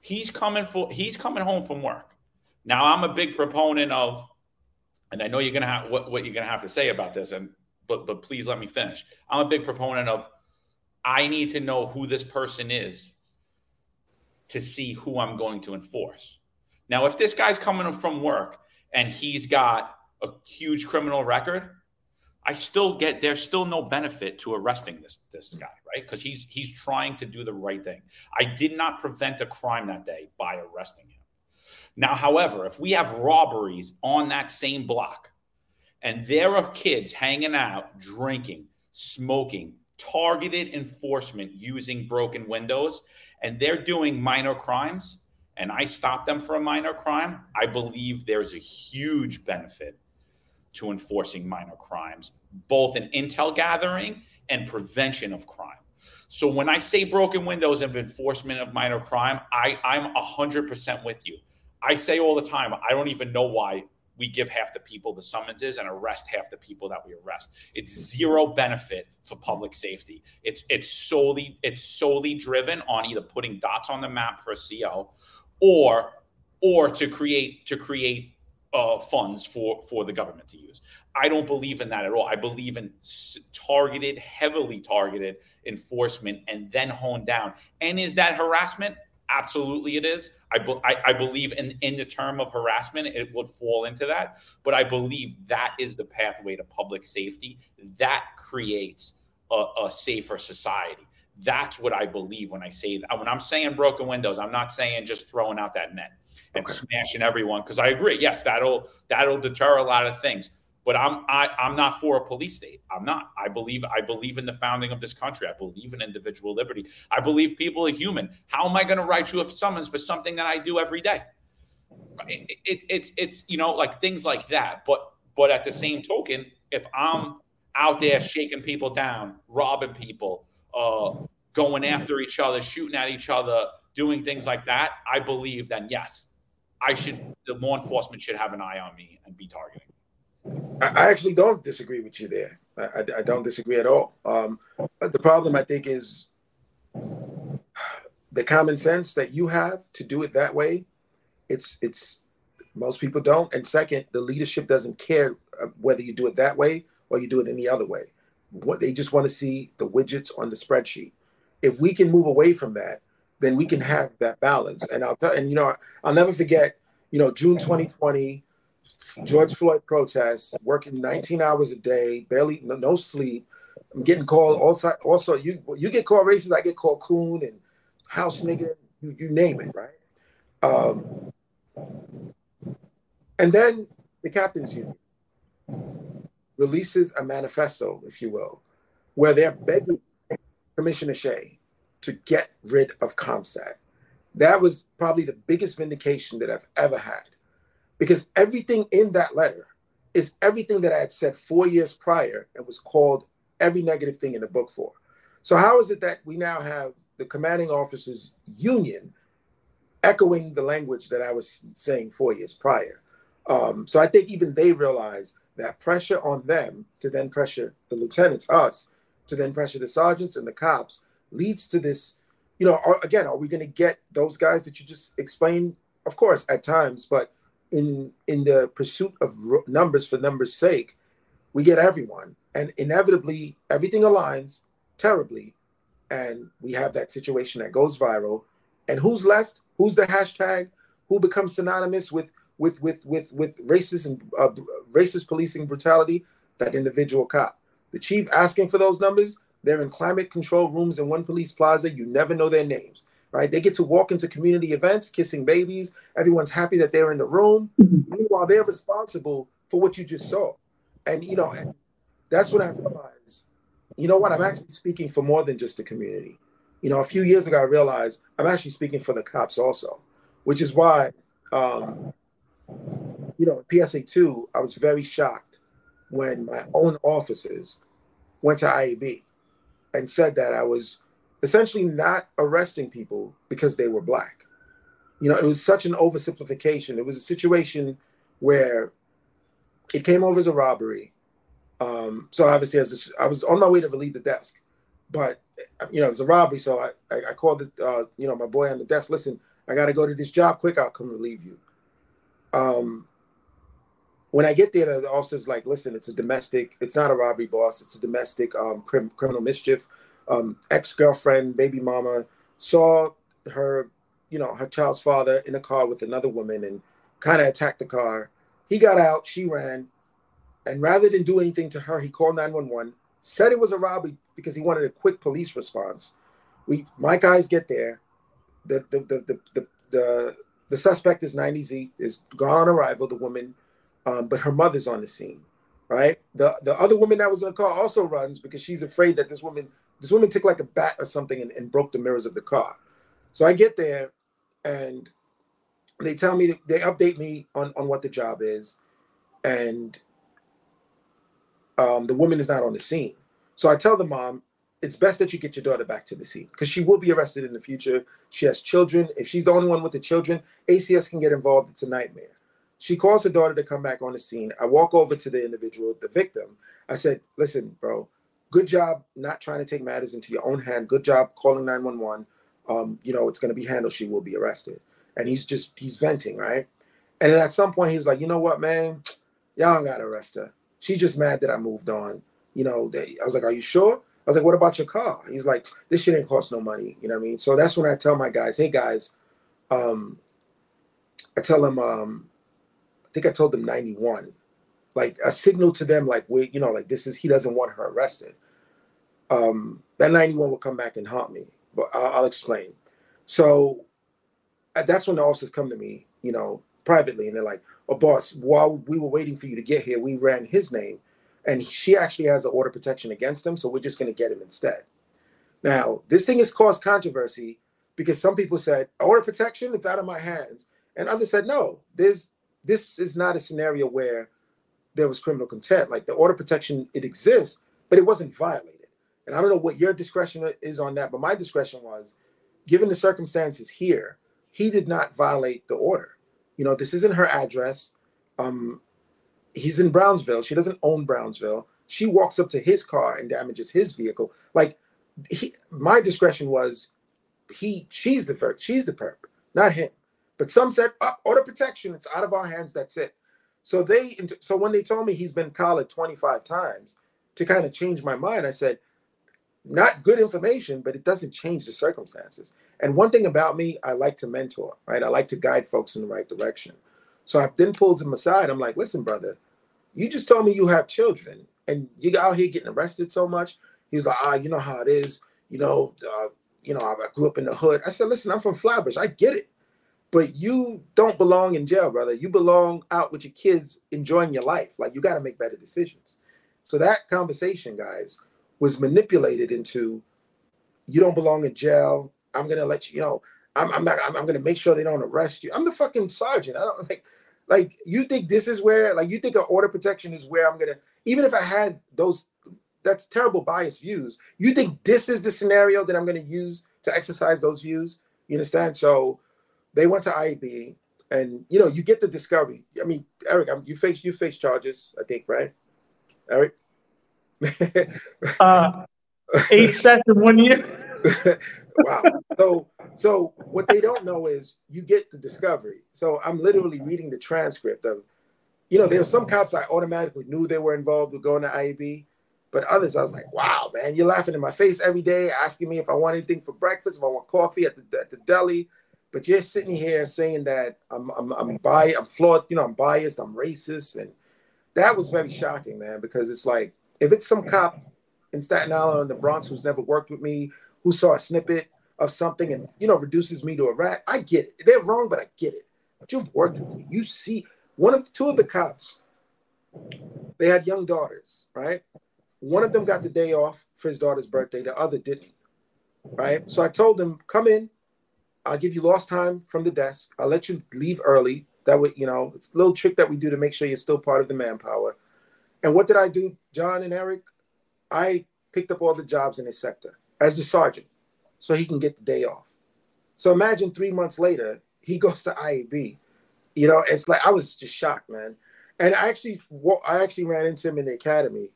He's coming for, he's coming home from work. Now I'm a big proponent of, and I know you're gonna have what, what you're gonna have to say about this, and but but please let me finish. I'm a big proponent of I need to know who this person is to see who I'm going to enforce. Now, if this guy's coming from work and he's got a huge criminal record, I still get there's still no benefit to arresting this this guy, right? Because he's he's trying to do the right thing. I did not prevent a crime that day by arresting him. Now, however, if we have robberies on that same block and there are kids hanging out, drinking, smoking, targeted enforcement using broken windows and they're doing minor crimes and I stop them for a minor crime, I believe there's a huge benefit to enforcing minor crimes, both in intel gathering and prevention of crime. So when I say broken windows and enforcement of minor crime, I, I'm 100% with you. I say all the time, I don't even know why we give half the people the summonses and arrest half the people that we arrest. It's zero benefit for public safety. It's it's solely it's solely driven on either putting dots on the map for a CO or or to create to create uh, funds for for the government to use. I don't believe in that at all. I believe in targeted, heavily targeted enforcement and then honed down. And is that harassment? Absolutely, it is. I, I, I, believe in, in the term of harassment, it would fall into that. But I believe that is the pathway to public safety. That creates a, a safer society. That's what I believe when I say that. When I'm saying broken windows, I'm not saying just throwing out that net and okay. smashing everyone. Because I agree, yes, that'll that'll deter a lot of things. But I'm I, I'm not for a police state. I'm not. I believe I believe in the founding of this country. I believe in individual liberty. I believe people are human. How am I going to write you a summons for something that I do every day? it, it, it's it's you know like things like that. But but at the same token, if I'm out there shaking people down, robbing people, uh, going after each other, shooting at each other, doing things like that, I believe then yes, I should the law enforcement should have an eye on me and be targeting. I actually don't disagree with you there. I, I, I don't disagree at all. Um, the problem I think is the common sense that you have to do it that way. It's it's most people don't. And second, the leadership doesn't care uh, whether you do it that way or you do it any other way. What they just want to see the widgets on the spreadsheet. If we can move away from that, then we can have that balance. And I'll tell and you know I'll never forget. You know June 2020 George Floyd protests, working 19 hours a day, barely no, no sleep. I'm getting called also. Also, you you get called racist. I get called coon and house nigga. You, you name it, right? Um, and then the captain's union releases a manifesto, if you will, where they're begging Commissioner Shea to get rid of CompStat. That was probably the biggest vindication that I've ever had because everything in that letter is everything that I had said four years prior and was called every negative thing in the book for. So, how is it that we now have the commanding officers union echoing the language that I was saying four years prior? Um, so, I think even they realize that pressure on them to then pressure the lieutenants, us, to then pressure the sergeants and the cops leads to this. You know, are, again, are we going to get those guys that you just explained? Of course, at times, but in in the pursuit of numbers for numbers' sake, we get everyone, and inevitably everything aligns terribly, and we have that situation that goes viral. And who's left? Who's the hashtag? Who becomes synonymous with with with with with racist and uh, racist policing brutality? That individual cop. The chief asking for those numbers. They're in climate control rooms in one police plaza. You never know their names right? They get to walk into community events, kissing babies. Everyone's happy that they're in the room. Mm-hmm. Meanwhile, they're responsible for what you just saw. And, you know, and that's when I realized, you know what? I'm actually speaking for more than just the community. You know, a few years ago, I realized I'm actually speaking for the cops also, which is why, um, you know, PSA 2, I was very shocked when my own officers went to IAB and said that I was essentially not arresting people because they were black. You know, it was such an oversimplification. It was a situation where it came over as a robbery. Um, so obviously, as was on my way to relieve the desk, but you know, it was a robbery. So I, I, I called the, uh, you know, my boy on the desk. Listen, I got to go to this job quick. I'll come relieve you. Um, when I get there, the officer's like, "Listen, it's a domestic. It's not a robbery, boss. It's a domestic um, crim- criminal mischief um, ex-girlfriend, baby mama, saw her, you know, her child's father in a car with another woman and kind of attacked the car. He got out, she ran, and rather than do anything to her, he called 911, said it was a robbery because he wanted a quick police response. We my guys get there. The the the the the, the, the suspect is 90Z, is gone on arrival, the woman, um, but her mother's on the scene, right? The the other woman that was in the car also runs because she's afraid that this woman this woman took like a bat or something and, and broke the mirrors of the car. So I get there and they tell me, they update me on, on what the job is. And um, the woman is not on the scene. So I tell the mom, it's best that you get your daughter back to the scene because she will be arrested in the future. She has children. If she's the only one with the children, ACS can get involved. It's a nightmare. She calls her daughter to come back on the scene. I walk over to the individual, the victim. I said, listen, bro, good job not trying to take matters into your own hand. Good job calling 911. Um, you know, it's going to be handled. She will be arrested. And he's just, he's venting, right? And then at some point, he's like, you know what, man? Y'all got to arrest her. She's just mad that I moved on. You know, they, I was like, are you sure? I was like, what about your car? He's like, this shit ain't cost no money. You know what I mean? So that's when I tell my guys, hey guys, um, I tell them, um, I think I told them 91 like a signal to them, like we, you know, like this is he doesn't want her arrested. Um, that 91 will come back and haunt me, but I'll, I'll explain. So uh, that's when the officers come to me, you know, privately, and they're like, "Oh, boss, while we were waiting for you to get here, we ran his name, and she actually has an order protection against him, so we're just going to get him instead." Now, this thing has caused controversy because some people said order protection, it's out of my hands, And others said, no, there's this is not a scenario where there was criminal contempt. Like the order protection, it exists, but it wasn't violated. And I don't know what your discretion is on that, but my discretion was, given the circumstances here, he did not violate the order. You know, this isn't her address. Um, he's in Brownsville. She doesn't own Brownsville. She walks up to his car and damages his vehicle. Like, he, my discretion was, he, she's the perp, she's the perp, not him. But some said, oh, order protection. It's out of our hands. That's it. So they, so when they told me he's been collared 25 times, to kind of change my mind, I said, not good information, but it doesn't change the circumstances. And one thing about me, I like to mentor, right? I like to guide folks in the right direction. So I then pulled him aside. I'm like, listen, brother, you just told me you have children and you out here getting arrested so much. He's like, ah, you know how it is. You know, uh, you know, I grew up in the hood. I said, listen, I'm from Flatbush. I get it. But you don't belong in jail, brother. You belong out with your kids enjoying your life. Like you got to make better decisions. So that conversation, guys, was manipulated into you don't belong in jail. I'm gonna let you, you know, I'm, I'm not, I'm, I'm, gonna make sure they don't arrest you. I'm the fucking sergeant. I don't like, like you think this is where, like you think an order protection is where I'm gonna, even if I had those, that's terrible bias views. You think this is the scenario that I'm gonna use to exercise those views? You understand? So they went to IAB, and you know, you get the discovery. I mean, Eric, I'm, you face you face charges, I think, right? Eric. uh, eight sets in one year. wow. So, so what they don't know is you get the discovery. So I'm literally reading the transcript of, you know, there were some cops I automatically knew they were involved with going to IAB, but others I was like, wow, man, you're laughing in my face every day, asking me if I want anything for breakfast, if I want coffee at the at the deli, but you're sitting here saying that I'm I'm I'm biased, I'm flawed, you know, I'm biased, I'm racist, and that was very shocking, man, because it's like if it's some cop in Staten Island or in the Bronx who's never worked with me, who saw a snippet of something and you know reduces me to a rat, I get it. They're wrong, but I get it. But you've worked with me. You see one of two of the cops, they had young daughters, right? One of them got the day off for his daughter's birthday, the other didn't. Right. So I told them, come in, I'll give you lost time from the desk. I'll let you leave early. That way, you know, it's a little trick that we do to make sure you're still part of the manpower. And what did I do, John and Eric? I picked up all the jobs in his sector as the sergeant so he can get the day off. So imagine three months later, he goes to IAB. You know, it's like I was just shocked, man. And I actually, I actually ran into him in the academy,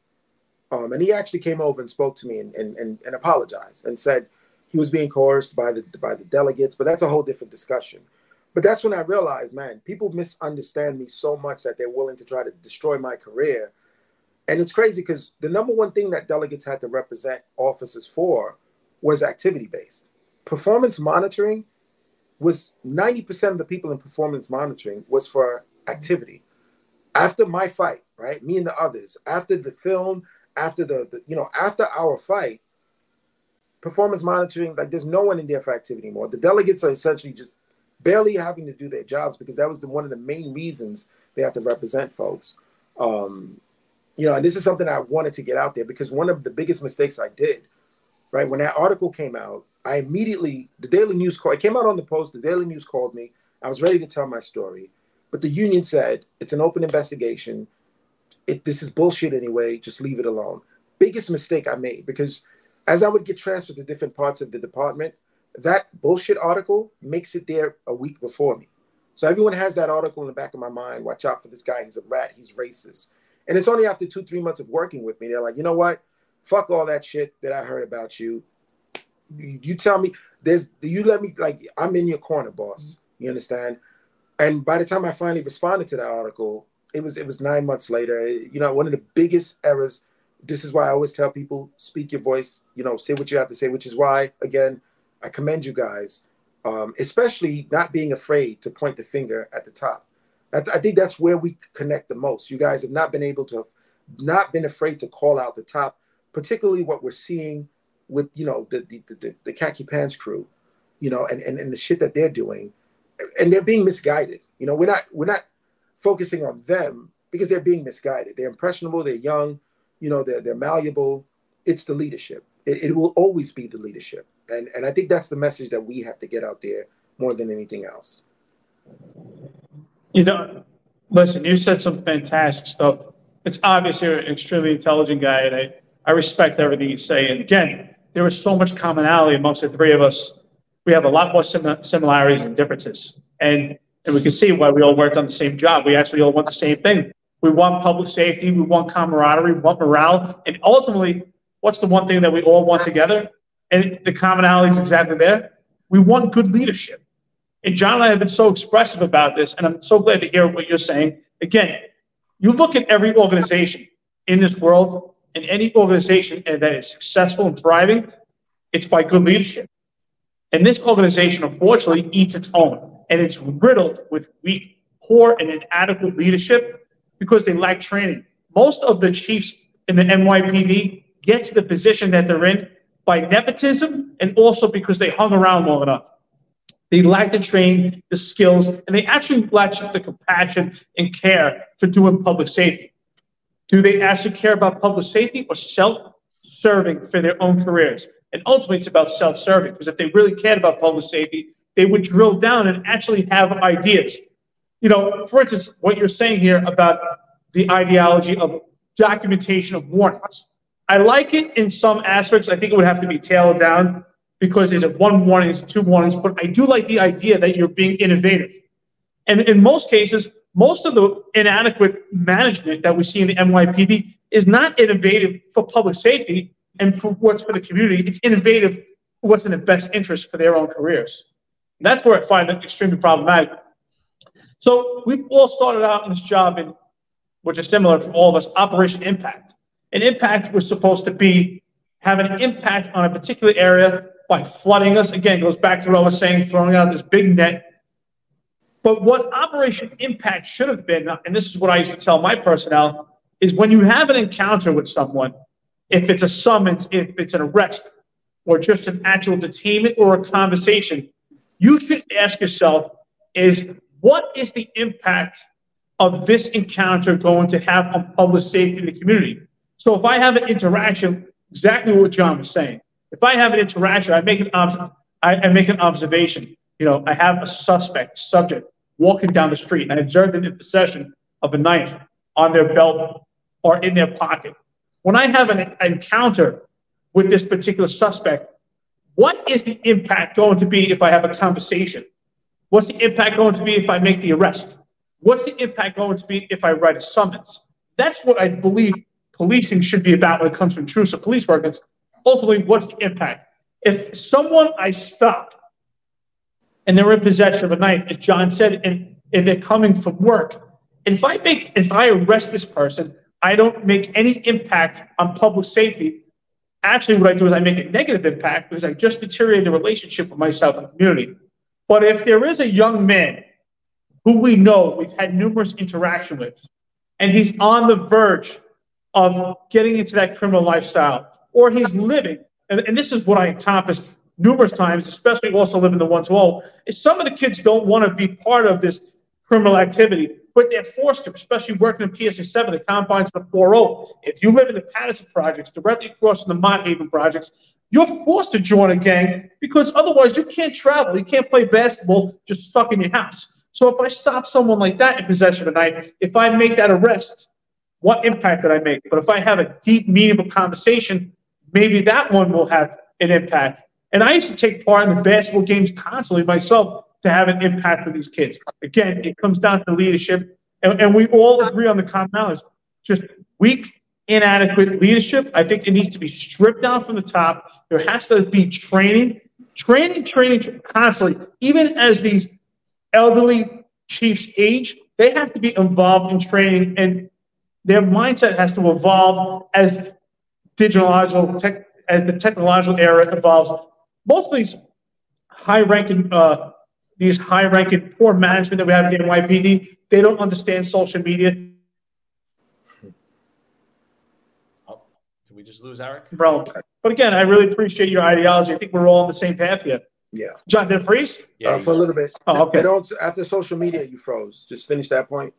um, and he actually came over and spoke to me and, and, and, and apologized and said he was being coerced by the by the delegates. But that's a whole different discussion. But that's when I realized, man, people misunderstand me so much that they're willing to try to destroy my career and it's crazy because the number one thing that delegates had to represent officers for was activity based. Performance monitoring was 90% of the people in performance monitoring was for activity. After my fight, right? Me and the others, after the film, after the, the you know, after our fight, performance monitoring, like there's no one in there for activity anymore. The delegates are essentially just barely having to do their jobs because that was the, one of the main reasons they have to represent folks. Um, you know, and this is something I wanted to get out there because one of the biggest mistakes I did, right, when that article came out, I immediately the Daily News called. It came out on the Post. The Daily News called me. I was ready to tell my story, but the union said it's an open investigation. It this is bullshit anyway. Just leave it alone. Biggest mistake I made because as I would get transferred to different parts of the department, that bullshit article makes it there a week before me. So everyone has that article in the back of my mind. Watch out for this guy. He's a rat. He's racist. And it's only after two, three months of working with me, they're like, you know what? Fuck all that shit that I heard about you. You, tell me, there's, you let me, like, I'm in your corner, boss. You understand? And by the time I finally responded to that article, it was it was nine months later. You know, one of the biggest errors. This is why I always tell people: speak your voice. You know, say what you have to say. Which is why, again, I commend you guys, um, especially not being afraid to point the finger at the top. I, th- I think that's where we connect the most. You guys have not been able to, not been afraid to call out the top, particularly what we're seeing with you know the the, the, the khaki pants crew, you know, and, and and the shit that they're doing, and they're being misguided. You know, we're not we're not focusing on them because they're being misguided. They're impressionable. They're young. You know, they're they're malleable. It's the leadership. It, it will always be the leadership, and and I think that's the message that we have to get out there more than anything else. You know, listen, you said some fantastic stuff. It's obvious you're an extremely intelligent guy, and I, I respect everything you say. And again, there is so much commonality amongst the three of us. We have a lot more sim- similarities and differences. And, and we can see why we all worked on the same job. We actually all want the same thing. We want public safety, we want camaraderie, we want morale. And ultimately, what's the one thing that we all want together? And the commonality is exactly there. We want good leadership. And John and I have been so expressive about this, and I'm so glad to hear what you're saying. Again, you look at every organization in this world, and any organization that is successful and thriving, it's by good leadership. And this organization, unfortunately, eats its own, and it's riddled with weak, poor, and inadequate leadership because they lack training. Most of the chiefs in the NYPD get to the position that they're in by nepotism and also because they hung around long enough. They lack the training, the skills, and they actually lack the compassion and care for doing public safety. Do they actually care about public safety or self serving for their own careers? And ultimately, it's about self serving because if they really cared about public safety, they would drill down and actually have ideas. You know, for instance, what you're saying here about the ideology of documentation of warnings. I like it in some aspects. I think it would have to be tailed down because there's one warning, it's two warnings, but I do like the idea that you're being innovative. And in most cases, most of the inadequate management that we see in the NYPD is not innovative for public safety and for what's for the community. It's innovative for what's in the best interest for their own careers. And that's where I find it extremely problematic. So we all started out in this job in, which is similar for all of us, Operation Impact. And Impact was supposed to be have an impact on a particular area by flooding us. Again, goes back to what I was saying, throwing out this big net. But what Operation Impact should have been, and this is what I used to tell my personnel, is when you have an encounter with someone, if it's a summons, if it's an arrest, or just an actual detainment or a conversation, you should ask yourself is what is the impact of this encounter going to have on public safety in the community? So if I have an interaction, exactly what John was saying, if I have an interaction, I make an I, I make an observation. You know, I have a suspect subject walking down the street, and I observe them in possession of a knife on their belt or in their pocket. When I have an encounter with this particular suspect, what is the impact going to be if I have a conversation? What's the impact going to be if I make the arrest? What's the impact going to be if I write a summons? That's what I believe policing should be about when it comes to intrusive police work ultimately, what's the impact? If someone I stop and they're in possession of a knife, as John said, and, and they're coming from work, if I make if I arrest this person, I don't make any impact on public safety. Actually, what I do is I make a negative impact because I just deteriorate the relationship with myself and the community. But if there is a young man who we know we've had numerous interaction with, and he's on the verge of getting into that criminal lifestyle, or he's living, and, and this is what I encompassed numerous times, especially also living the one to all, some of the kids don't want to be part of this criminal activity, but they're forced to, especially working in PSA 7, the confines of the 4 If you live in the Patterson projects, directly across from the Mott Haven projects, you're forced to join a gang because otherwise you can't travel. You can't play basketball just stuck in your house. So if I stop someone like that in possession of a knife, if I make that arrest, what impact did I make? But if I have a deep, meaningful conversation maybe that one will have an impact. And I used to take part in the basketball games constantly myself to have an impact for these kids. Again, it comes down to leadership, and, and we all agree on the commonalities. Just weak, inadequate leadership. I think it needs to be stripped down from the top. There has to be training, training, training constantly. Even as these elderly chiefs age, they have to be involved in training, and their mindset has to evolve as digital tech, as the technological era evolves, most of these high-ranking, uh, these high-ranking poor management that we have in the NYPD, they don't understand social media. Oh, did we just lose Eric? Bro, but again, I really appreciate your ideology. I think we're all on the same path here. Yeah. John, did it freeze? Yeah, uh, for a little bit. Oh, okay. They don't, after social media, you froze. Just finish that point.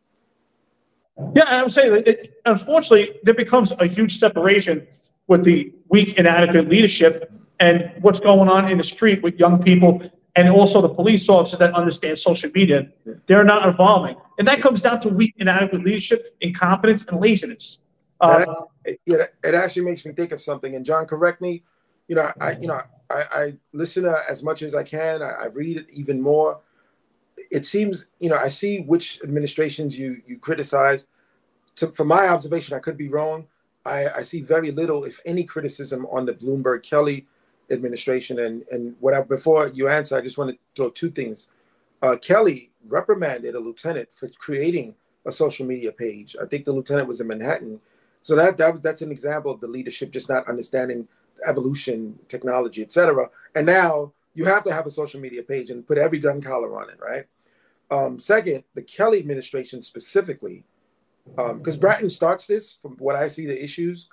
Yeah, I'm saying, it, unfortunately, there becomes a huge separation with the weak, inadequate leadership and what's going on in the street with young people and also the police officer that understands social media, they're not evolving. And that comes down to weak, inadequate leadership, incompetence, and laziness. Uh, yeah, it actually makes me think of something. And John, correct me. You know, I you know I, I listen to as much as I can. I, I read it even more. It seems you know I see which administrations you you criticize. To, from my observation, I could be wrong. I, I see very little, if any, criticism on the Bloomberg Kelly administration. And and what I before you answer, I just want to throw two things. Uh, Kelly reprimanded a lieutenant for creating a social media page. I think the lieutenant was in Manhattan. So that, that that's an example of the leadership just not understanding evolution, technology, etc. And now you have to have a social media page and put every gun collar on it, right? Um, second, the Kelly administration specifically, because um, Bratton starts this from what I see the issues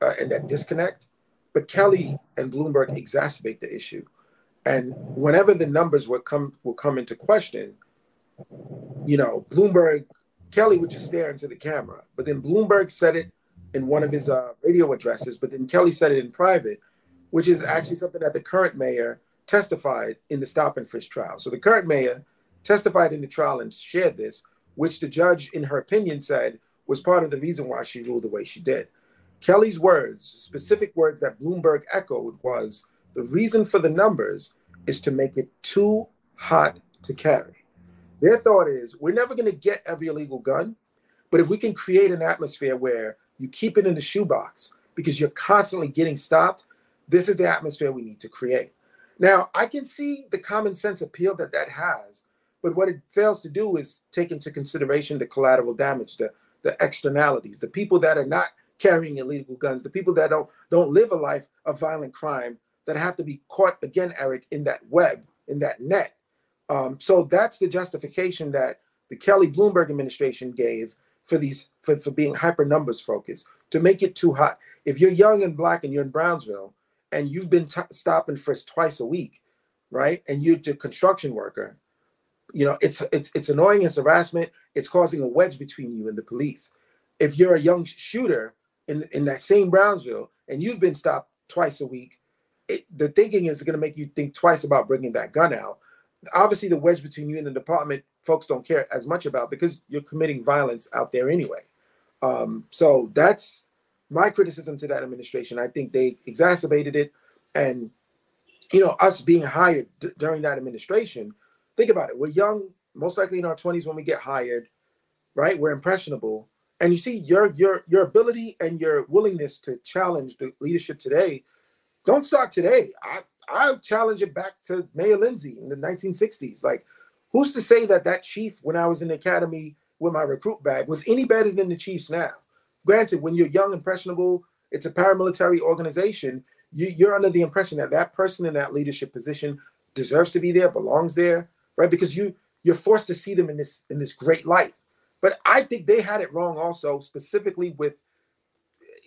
uh, and that disconnect. But Kelly and Bloomberg exacerbate the issue. And whenever the numbers will come will come into question, you know, Bloomberg, Kelly would just stare into the camera. But then Bloomberg said it in one of his uh, radio addresses, but then Kelly said it in private, which is actually something that the current mayor testified in the stop and frisk trial. So the current mayor testified in the trial and shared this, which the judge, in her opinion, said was part of the reason why she ruled the way she did. Kelly's words, specific words that Bloomberg echoed, was the reason for the numbers is to make it too hot to carry. Their thought is we're never going to get every illegal gun, but if we can create an atmosphere where you keep it in the shoebox because you're constantly getting stopped, this is the atmosphere we need to create. Now, I can see the common sense appeal that that has, but what it fails to do is take into consideration the collateral damage, the, the externalities, the people that are not carrying illegal guns, the people that don't don't live a life of violent crime that have to be caught again, Eric, in that web, in that net. Um, so that's the justification that the Kelly Bloomberg administration gave for these for, for being hyper numbers focused to make it too hot. If you're young and black and you're in Brownsville and you've been t- stopping frisk twice a week, right? And you're a construction worker, you know it's it's it's annoying. It's harassment. It's causing a wedge between you and the police. If you're a young shooter in, in that same Brownsville and you've been stopped twice a week, it, the thinking is going to make you think twice about bringing that gun out. Obviously, the wedge between you and the department, folks don't care as much about because you're committing violence out there anyway. Um, so that's my criticism to that administration. I think they exacerbated it, and you know, us being hired d- during that administration. Think about it. We're young, most likely in our 20s when we get hired, right? We're impressionable and you see your your your ability and your willingness to challenge the leadership today don't start today. I i challenge it back to mayor lindsay in the 1960s like who's to say that that chief when i was in the academy with my recruit bag was any better than the chiefs now? Granted when you're young impressionable it's a paramilitary organization you, you're under the impression that that person in that leadership position deserves to be there belongs there right? Because you you're forced to see them in this in this great light but I think they had it wrong also, specifically with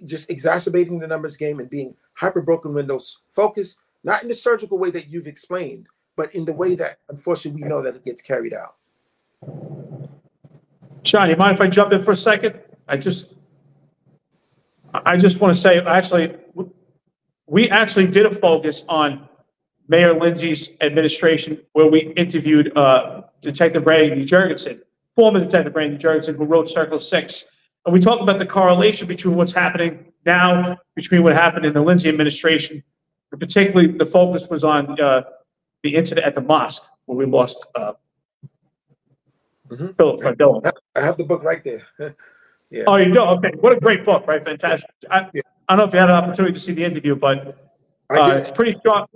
just exacerbating the numbers game and being hyper broken windows focused, not in the surgical way that you've explained, but in the way that unfortunately we know that it gets carried out. Sean, you mind if I jump in for a second? I just, I just want to say, actually, we actually did a focus on Mayor Lindsay's administration where we interviewed uh, Detective Ray Jurgensen former Detective Randy Jurgensen, who wrote Circle Six. And we talk about the correlation between what's happening now, between what happened in the Lindsay administration, and particularly the focus was on uh, the incident at the mosque where we lost uh, mm-hmm. Philip Dylan. I have the book right there. yeah. Oh, you do? Okay. What a great book, right? Fantastic. I, yeah. I don't know if you had an opportunity to see the interview, but uh, pretty sharp.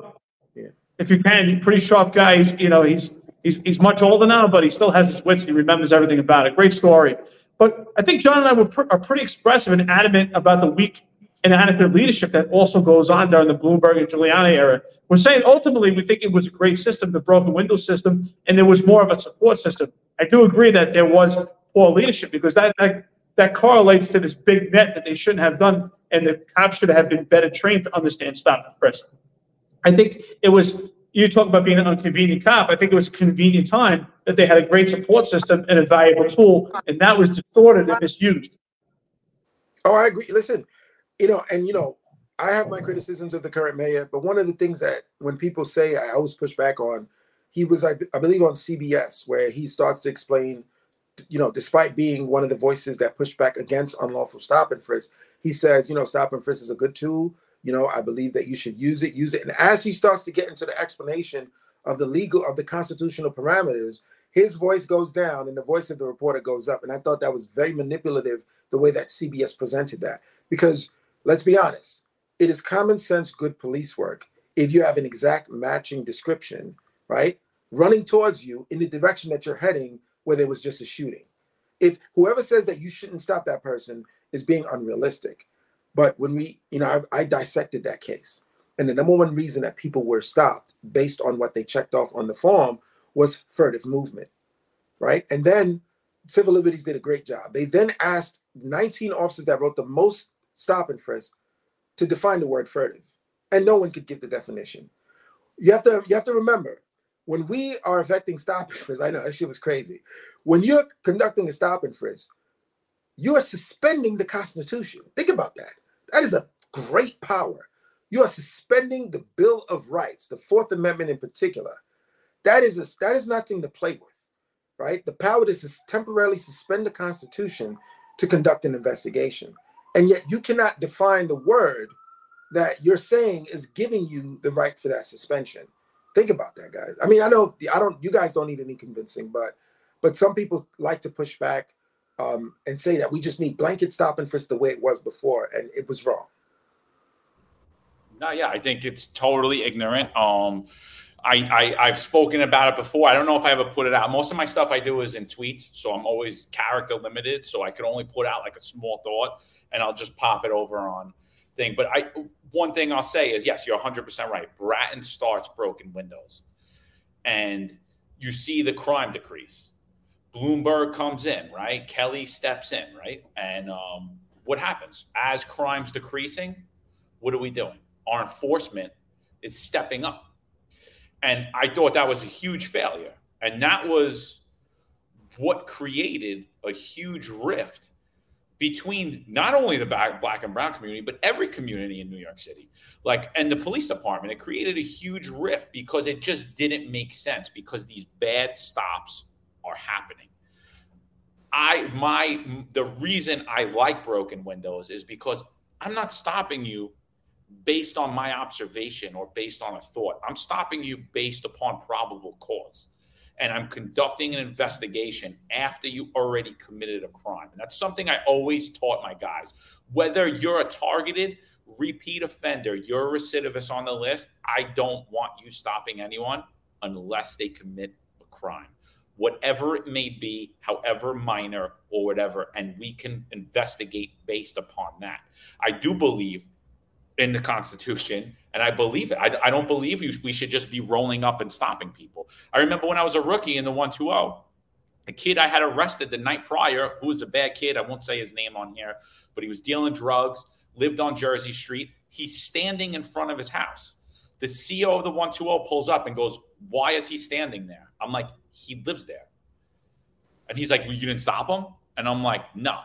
Yeah. If you can, pretty sharp guy. He's, you know, he's He's, he's much older now, but he still has his wits. He remembers everything about it. Great story. But I think John and I were pr- are pretty expressive and adamant about the weak and inadequate leadership that also goes on during the Bloomberg and Giuliani era. We're saying ultimately we think it was a great system, the broken window system, and there was more of a support system. I do agree that there was poor leadership because that, that that correlates to this big net that they shouldn't have done, and the cops should have been better trained to understand stop and frisk. I think it was you talk about being an inconvenient cop. I think it was a convenient time that they had a great support system and a valuable tool, and that was distorted and misused. Oh, I agree. Listen, you know, and you know, I have my criticisms of the current mayor, but one of the things that when people say I always push back on he was, I, I believe, on CBS, where he starts to explain, you know, despite being one of the voices that pushed back against unlawful stop and frisk, he says, you know, stop and frisk is a good tool. You know, I believe that you should use it, use it. And as he starts to get into the explanation of the legal, of the constitutional parameters, his voice goes down and the voice of the reporter goes up. And I thought that was very manipulative the way that CBS presented that. Because let's be honest, it is common sense, good police work if you have an exact matching description, right? Running towards you in the direction that you're heading where there was just a shooting. If whoever says that you shouldn't stop that person is being unrealistic. But when we, you know, I, I dissected that case. And the number one reason that people were stopped based on what they checked off on the form was furtive movement, right? And then Civil Liberties did a great job. They then asked 19 officers that wrote the most stop and frisk to define the word furtive, and no one could give the definition. You have to you have to remember when we are affecting stop and frisk. I know that shit was crazy. When you're conducting a stop and frisk, you are suspending the Constitution. Think about that. That is a great power. You are suspending the Bill of Rights, the Fourth Amendment in particular. That is a, that is nothing to play with, right? The power to temporarily suspend the Constitution to conduct an investigation, and yet you cannot define the word that you're saying is giving you the right for that suspension. Think about that, guys. I mean, I know I don't. You guys don't need any convincing, but but some people like to push back um, and say that we just need blanket stop and frisk the way it was before, and it was wrong. No, yeah, I think it's totally ignorant. Um, I, I have spoken about it before. I don't know if I ever put it out. Most of my stuff I do is in tweets, so I'm always character limited. So I can only put out like a small thought, and I'll just pop it over on thing. But I one thing I'll say is yes, you're 100 percent right. Bratton starts broken windows, and you see the crime decrease. Bloomberg comes in, right? Kelly steps in, right? And um, what happens as crime's decreasing? What are we doing? our enforcement is stepping up. And I thought that was a huge failure. And that was what created a huge rift between not only the black and brown community, but every community in New York City. Like, and the police department, it created a huge rift because it just didn't make sense because these bad stops are happening. I, my, the reason I like broken windows is because I'm not stopping you based on my observation or based on a thought. I'm stopping you based upon probable cause. And I'm conducting an investigation after you already committed a crime. And that's something I always taught my guys. Whether you're a targeted repeat offender, you're a recidivist on the list, I don't want you stopping anyone unless they commit a crime, whatever it may be, however minor or whatever. And we can investigate based upon that. I do believe in the Constitution, and I believe it. I, I don't believe we should just be rolling up and stopping people. I remember when I was a rookie in the 120, a kid I had arrested the night prior, who was a bad kid, I won't say his name on here, but he was dealing drugs, lived on Jersey Street. He's standing in front of his house. The CEO of the 120 pulls up and goes, Why is he standing there? I'm like, He lives there. And he's like, well, You didn't stop him? And I'm like, No.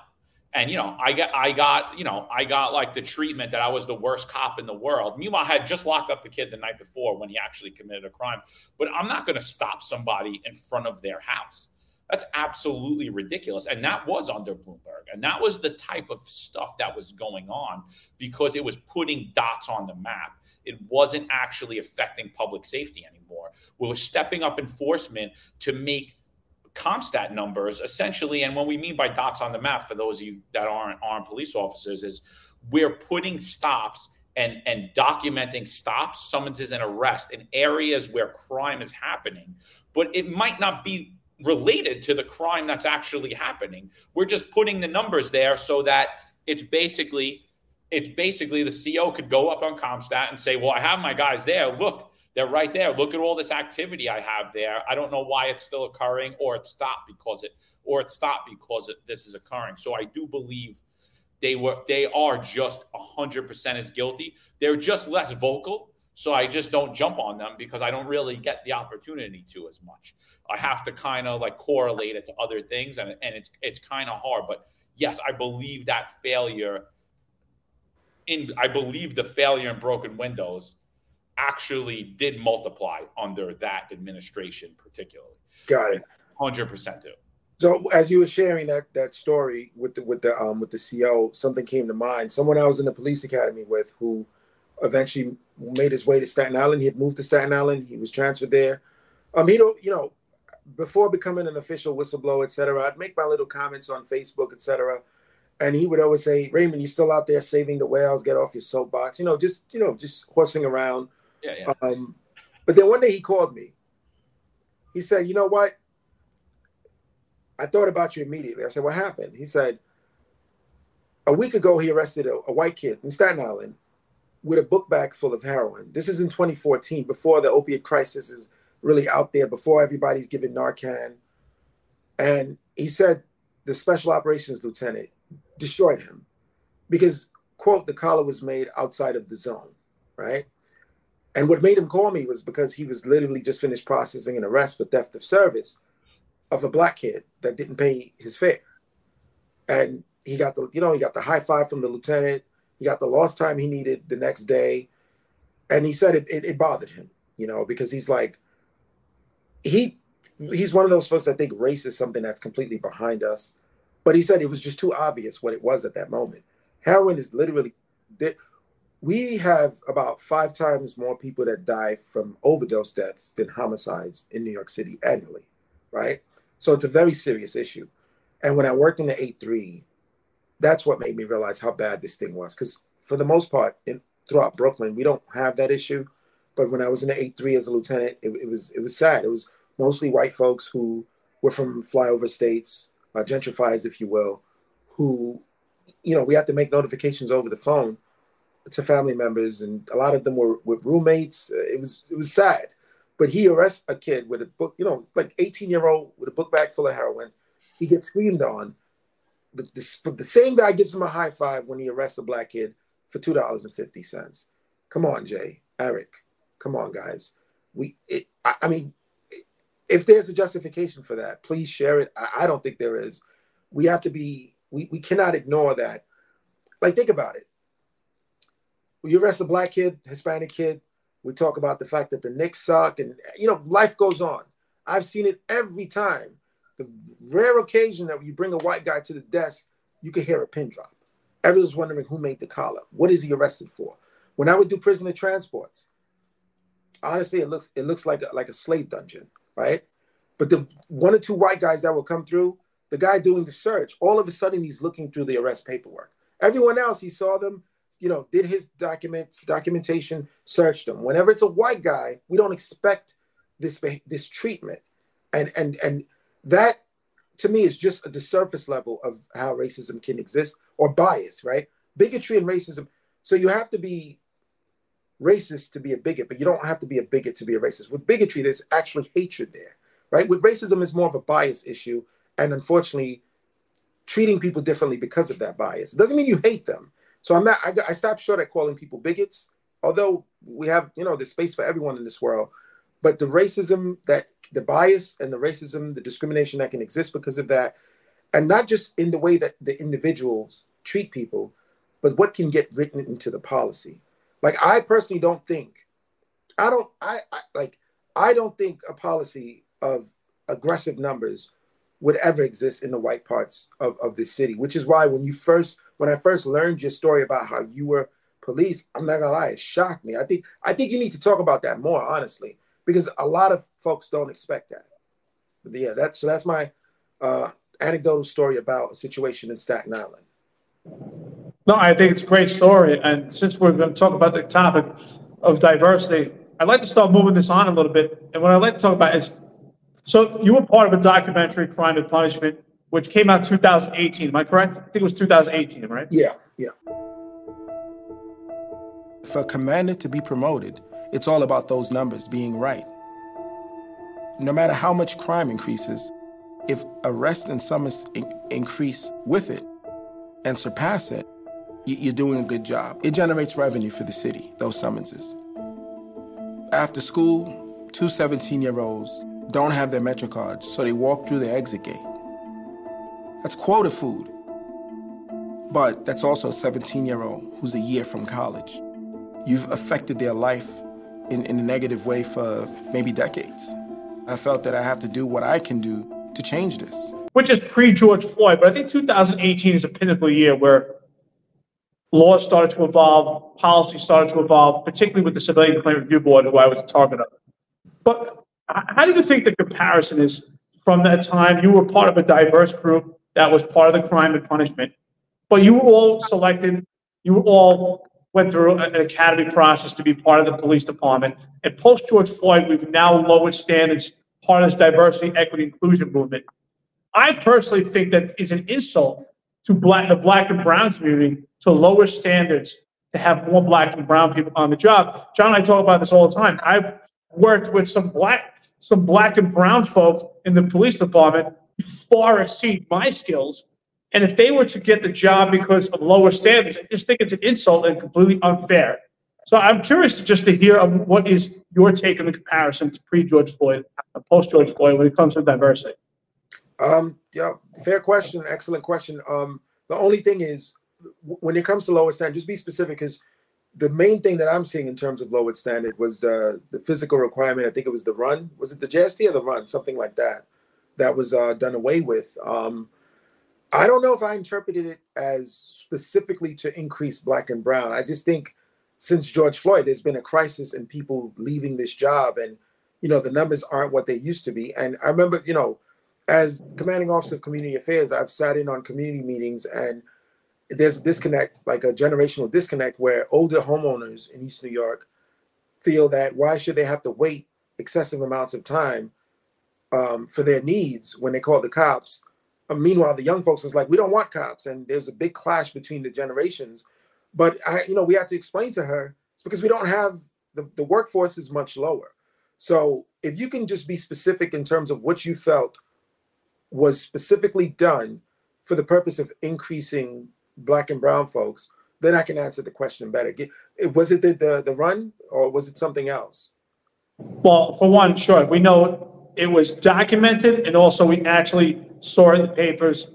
And you know, I got I got, you know, I got like the treatment that I was the worst cop in the world. Meanwhile, I had just locked up the kid the night before when he actually committed a crime. But I'm not going to stop somebody in front of their house. That's absolutely ridiculous. And that was under Bloomberg. And that was the type of stuff that was going on because it was putting dots on the map. It wasn't actually affecting public safety anymore. We were stepping up enforcement to make CompStat numbers essentially, and what we mean by dots on the map for those of you that aren't armed police officers is we're putting stops and and documenting stops, summonses, and arrests in areas where crime is happening, but it might not be related to the crime that's actually happening. We're just putting the numbers there so that it's basically it's basically the CO could go up on CompStat and say, "Well, I have my guys there. Look, they're right there. Look at all this activity I have there. I don't know why it's still occurring, or it stopped because it, or it stopped because it, this is occurring. So I do believe they were, they are just hundred percent as guilty. They're just less vocal. So I just don't jump on them because I don't really get the opportunity to as much. I have to kind of like correlate it to other things, and and it's it's kind of hard. But yes, I believe that failure. In I believe the failure in broken windows actually did multiply under that administration, particularly. Got it. Hundred percent do. So as you were sharing that that story with the with the um with the CO, something came to mind. Someone I was in the police academy with who eventually made his way to Staten Island. He had moved to Staten Island. He was transferred there. Um, he don't, you know, before becoming an official whistleblower, et cetera, I'd make my little comments on Facebook, et cetera. And he would always say, Raymond, you're still out there saving the whales, get off your soapbox, you know, just, you know, just horsing around. Yeah, yeah. Um, but then one day he called me. He said, you know what? I thought about you immediately. I said, what happened? He said, a week ago, he arrested a, a white kid in Staten Island with a book bag full of heroin. This is in 2014, before the opiate crisis is really out there, before everybody's given Narcan. And he said the special operations lieutenant destroyed him because, quote, the collar was made outside of the zone, right? And what made him call me was because he was literally just finished processing an arrest for theft of service of a black kid that didn't pay his fare. And he got the, you know, he got the high five from the lieutenant he got the lost time he needed the next day. And he said it, it, it bothered him, you know, because he's like, he he's one of those folks that think race is something that's completely behind us. But he said it was just too obvious what it was at that moment. Heroin is literally we have about five times more people that die from overdose deaths than homicides in New York City annually, right? So it's a very serious issue. And when I worked in the 8-3, that's what made me realize how bad this thing was. Because for the most part, in, throughout Brooklyn, we don't have that issue. But when I was in the eight three as a lieutenant, it, it, was it was sad. It was mostly white folks who were from flyover states, uh, gentrifiers, if you will, who, you know, we had to make notifications over the phone to family members, and a lot of them were with roommates. It was it was sad. But he arrests a kid with a book, you know, like 18 year old with a book bag full of heroin. He gets screamed on the, the, the same guy gives him a high five when he arrests a black kid for two dollars and fifty cents. Come on, Jay, Eric, come on, guys. We, it, I, I, mean, if there's a justification for that, please share it. I, I don't think there is. We have to be. We, we cannot ignore that. Like, think about it. When you arrest a black kid, Hispanic kid, we talk about the fact that the Knicks suck, and you know, life goes on. I've seen it every time the rare occasion that you bring a white guy to the desk, you could hear a pin drop. Everyone's wondering who made the collar. What is he arrested for? When I would do prisoner transports, honestly, it looks it looks like a, like a slave dungeon, right? But the one or two white guys that will come through, the guy doing the search, all of a sudden he's looking through the arrest paperwork. Everyone else, he saw them, you know, did his documents, documentation, searched them. Whenever it's a white guy, we don't expect this this treatment, and and and that to me is just the surface level of how racism can exist or bias, right? Bigotry and racism. So you have to be racist to be a bigot, but you don't have to be a bigot to be a racist. With bigotry, there's actually hatred there, right? With racism, is more of a bias issue, and unfortunately, treating people differently because of that bias. It doesn't mean you hate them. So I'm not. I, I stopped short at calling people bigots, although we have, you know, there's space for everyone in this world. But the racism that the bias and the racism, the discrimination that can exist because of that, and not just in the way that the individuals treat people, but what can get written into the policy. Like I personally don't think, I don't, I, I like, I don't think a policy of aggressive numbers would ever exist in the white parts of, of this city, which is why when you first, when I first learned your story about how you were police, I'm not gonna lie, it shocked me. I think, I think you need to talk about that more, honestly because a lot of folks don't expect that. But yeah, that's so that's my uh, anecdotal story about a situation in Staten Island. No, I think it's a great story, and since we're going to talk about the topic of diversity, I'd like to start moving this on a little bit. And what I'd like to talk about is, so you were part of a documentary, Crime and Punishment, which came out 2018. Am I correct? I think it was 2018, right? Yeah, yeah. For a commander to be promoted, it's all about those numbers being right. No matter how much crime increases, if arrests and summons in- increase with it and surpass it, you're doing a good job. It generates revenue for the city, those summonses. After school, two 17 year olds don't have their Metro cards, so they walk through the exit gate. That's quota food. But that's also a 17 year old who's a year from college. You've affected their life in, in a negative way for maybe decades. I felt that I have to do what I can do to change this. Which is pre George Floyd, but I think 2018 is a pinnacle year where laws started to evolve, policy started to evolve, particularly with the Civilian Complaint Review Board, who I was a target of. But how do you think the comparison is from that time? You were part of a diverse group that was part of the crime and punishment, but you were all selected, you all went through an academy process to be part of the police department. And post George Floyd, we've now lowered standards, part of this diversity, equity, inclusion movement. I personally think that is an insult to black, the black and brown community to lower standards to have more black and brown people on the job. John and I talk about this all the time. I've worked with some black, some black and brown folk in the police department far exceed my skills and if they were to get the job because of lower standards, I just think it's an insult and completely unfair. So I'm curious just to hear what is your take on the comparison to pre-George Floyd and post-George Floyd when it comes to diversity. Um, yeah, fair question, excellent question. Um, the only thing is, when it comes to lower standard, just be specific, because the main thing that I'm seeing in terms of lowered standard was the the physical requirement. I think it was the run. Was it the JST or the run? Something like that. That was uh, done away with. Um, I don't know if I interpreted it as specifically to increase black and brown. I just think since George Floyd, there's been a crisis in people leaving this job, and you know the numbers aren't what they used to be. And I remember, you know, as commanding officer of community affairs, I've sat in on community meetings, and there's a disconnect, like a generational disconnect, where older homeowners in East New York feel that why should they have to wait excessive amounts of time um, for their needs when they call the cops uh, meanwhile, the young folks is like, we don't want cops, and there's a big clash between the generations. But I, you know, we have to explain to her it's because we don't have the, the workforce is much lower. So if you can just be specific in terms of what you felt was specifically done for the purpose of increasing black and brown folks, then I can answer the question better. Was it the, the, the run or was it something else? Well, for one, sure. We know it was documented and also we actually saw in the papers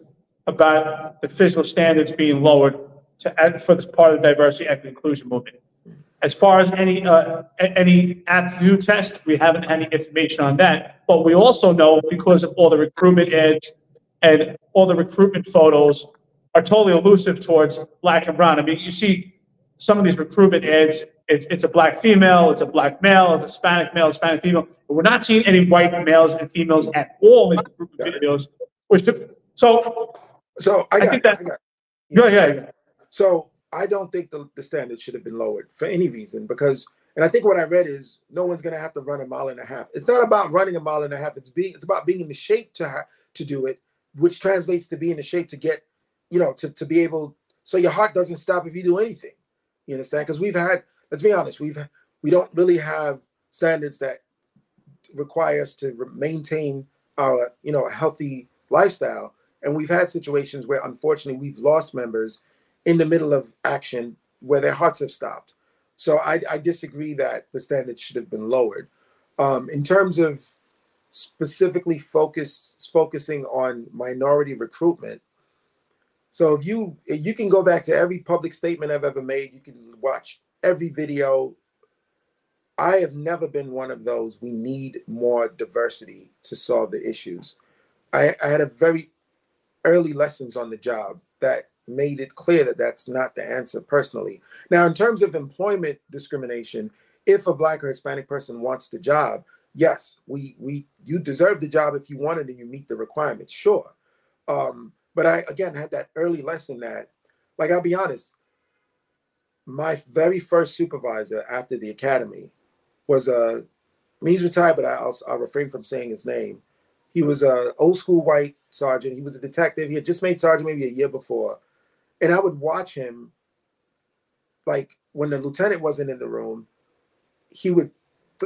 about the physical standards being lowered to for this part of the diversity and inclusion movement. As far as any uh, any aptitude test, we haven't had any information on that. But we also know because of all the recruitment ads and all the recruitment photos are totally elusive towards black and brown. I mean, you see some of these recruitment ads it's, it's a black female, it's a black male, it's a Hispanic male, Hispanic female. But we're not seeing any white males and females at all in the of videos. Which so so I, got, I think that I got, yeah, yeah. So I don't think the, the standard should have been lowered for any reason because and I think what I read is no one's going to have to run a mile and a half. It's not about running a mile and a half. It's being it's about being in the shape to ha- to do it, which translates to being in the shape to get, you know, to, to be able so your heart doesn't stop if you do anything. You understand? Because we've had let's be honest, we've we don't really have standards that require us to maintain our you know a healthy lifestyle and we've had situations where unfortunately we've lost members in the middle of action where their hearts have stopped so i, I disagree that the standards should have been lowered um, in terms of specifically focused focusing on minority recruitment so if you you can go back to every public statement i've ever made you can watch every video. I have never been one of those. We need more diversity to solve the issues. I, I had a very early lessons on the job that made it clear that that's not the answer personally. Now, in terms of employment discrimination, if a black or Hispanic person wants the job, yes, we we you deserve the job if you want it and you meet the requirements, sure. Um, but I again had that early lesson that, like I'll be honest, my very first supervisor after the academy was a, I mean, he's retired, but I'll, I'll refrain from saying his name. He was a old school white sergeant. He was a detective. He had just made sergeant maybe a year before, and I would watch him. Like when the lieutenant wasn't in the room, he would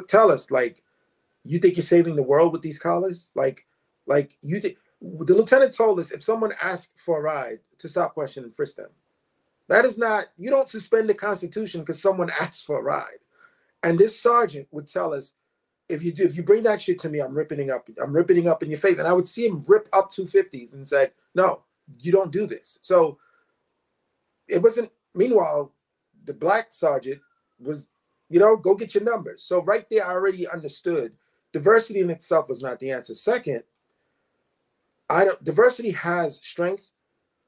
tell us like, "You think you're saving the world with these collars? Like, like you think." The lieutenant told us if someone asked for a ride, to stop questioning and frisk them. That is not, you don't suspend the Constitution because someone asks for a ride. And this sergeant would tell us, if you do, if you bring that shit to me, I'm ripping up, I'm ripping up in your face. And I would see him rip up 250s and said, No, you don't do this. So it wasn't, meanwhile, the black sergeant was, You know, go get your numbers. So right there, I already understood diversity in itself was not the answer. Second, I don't diversity has strength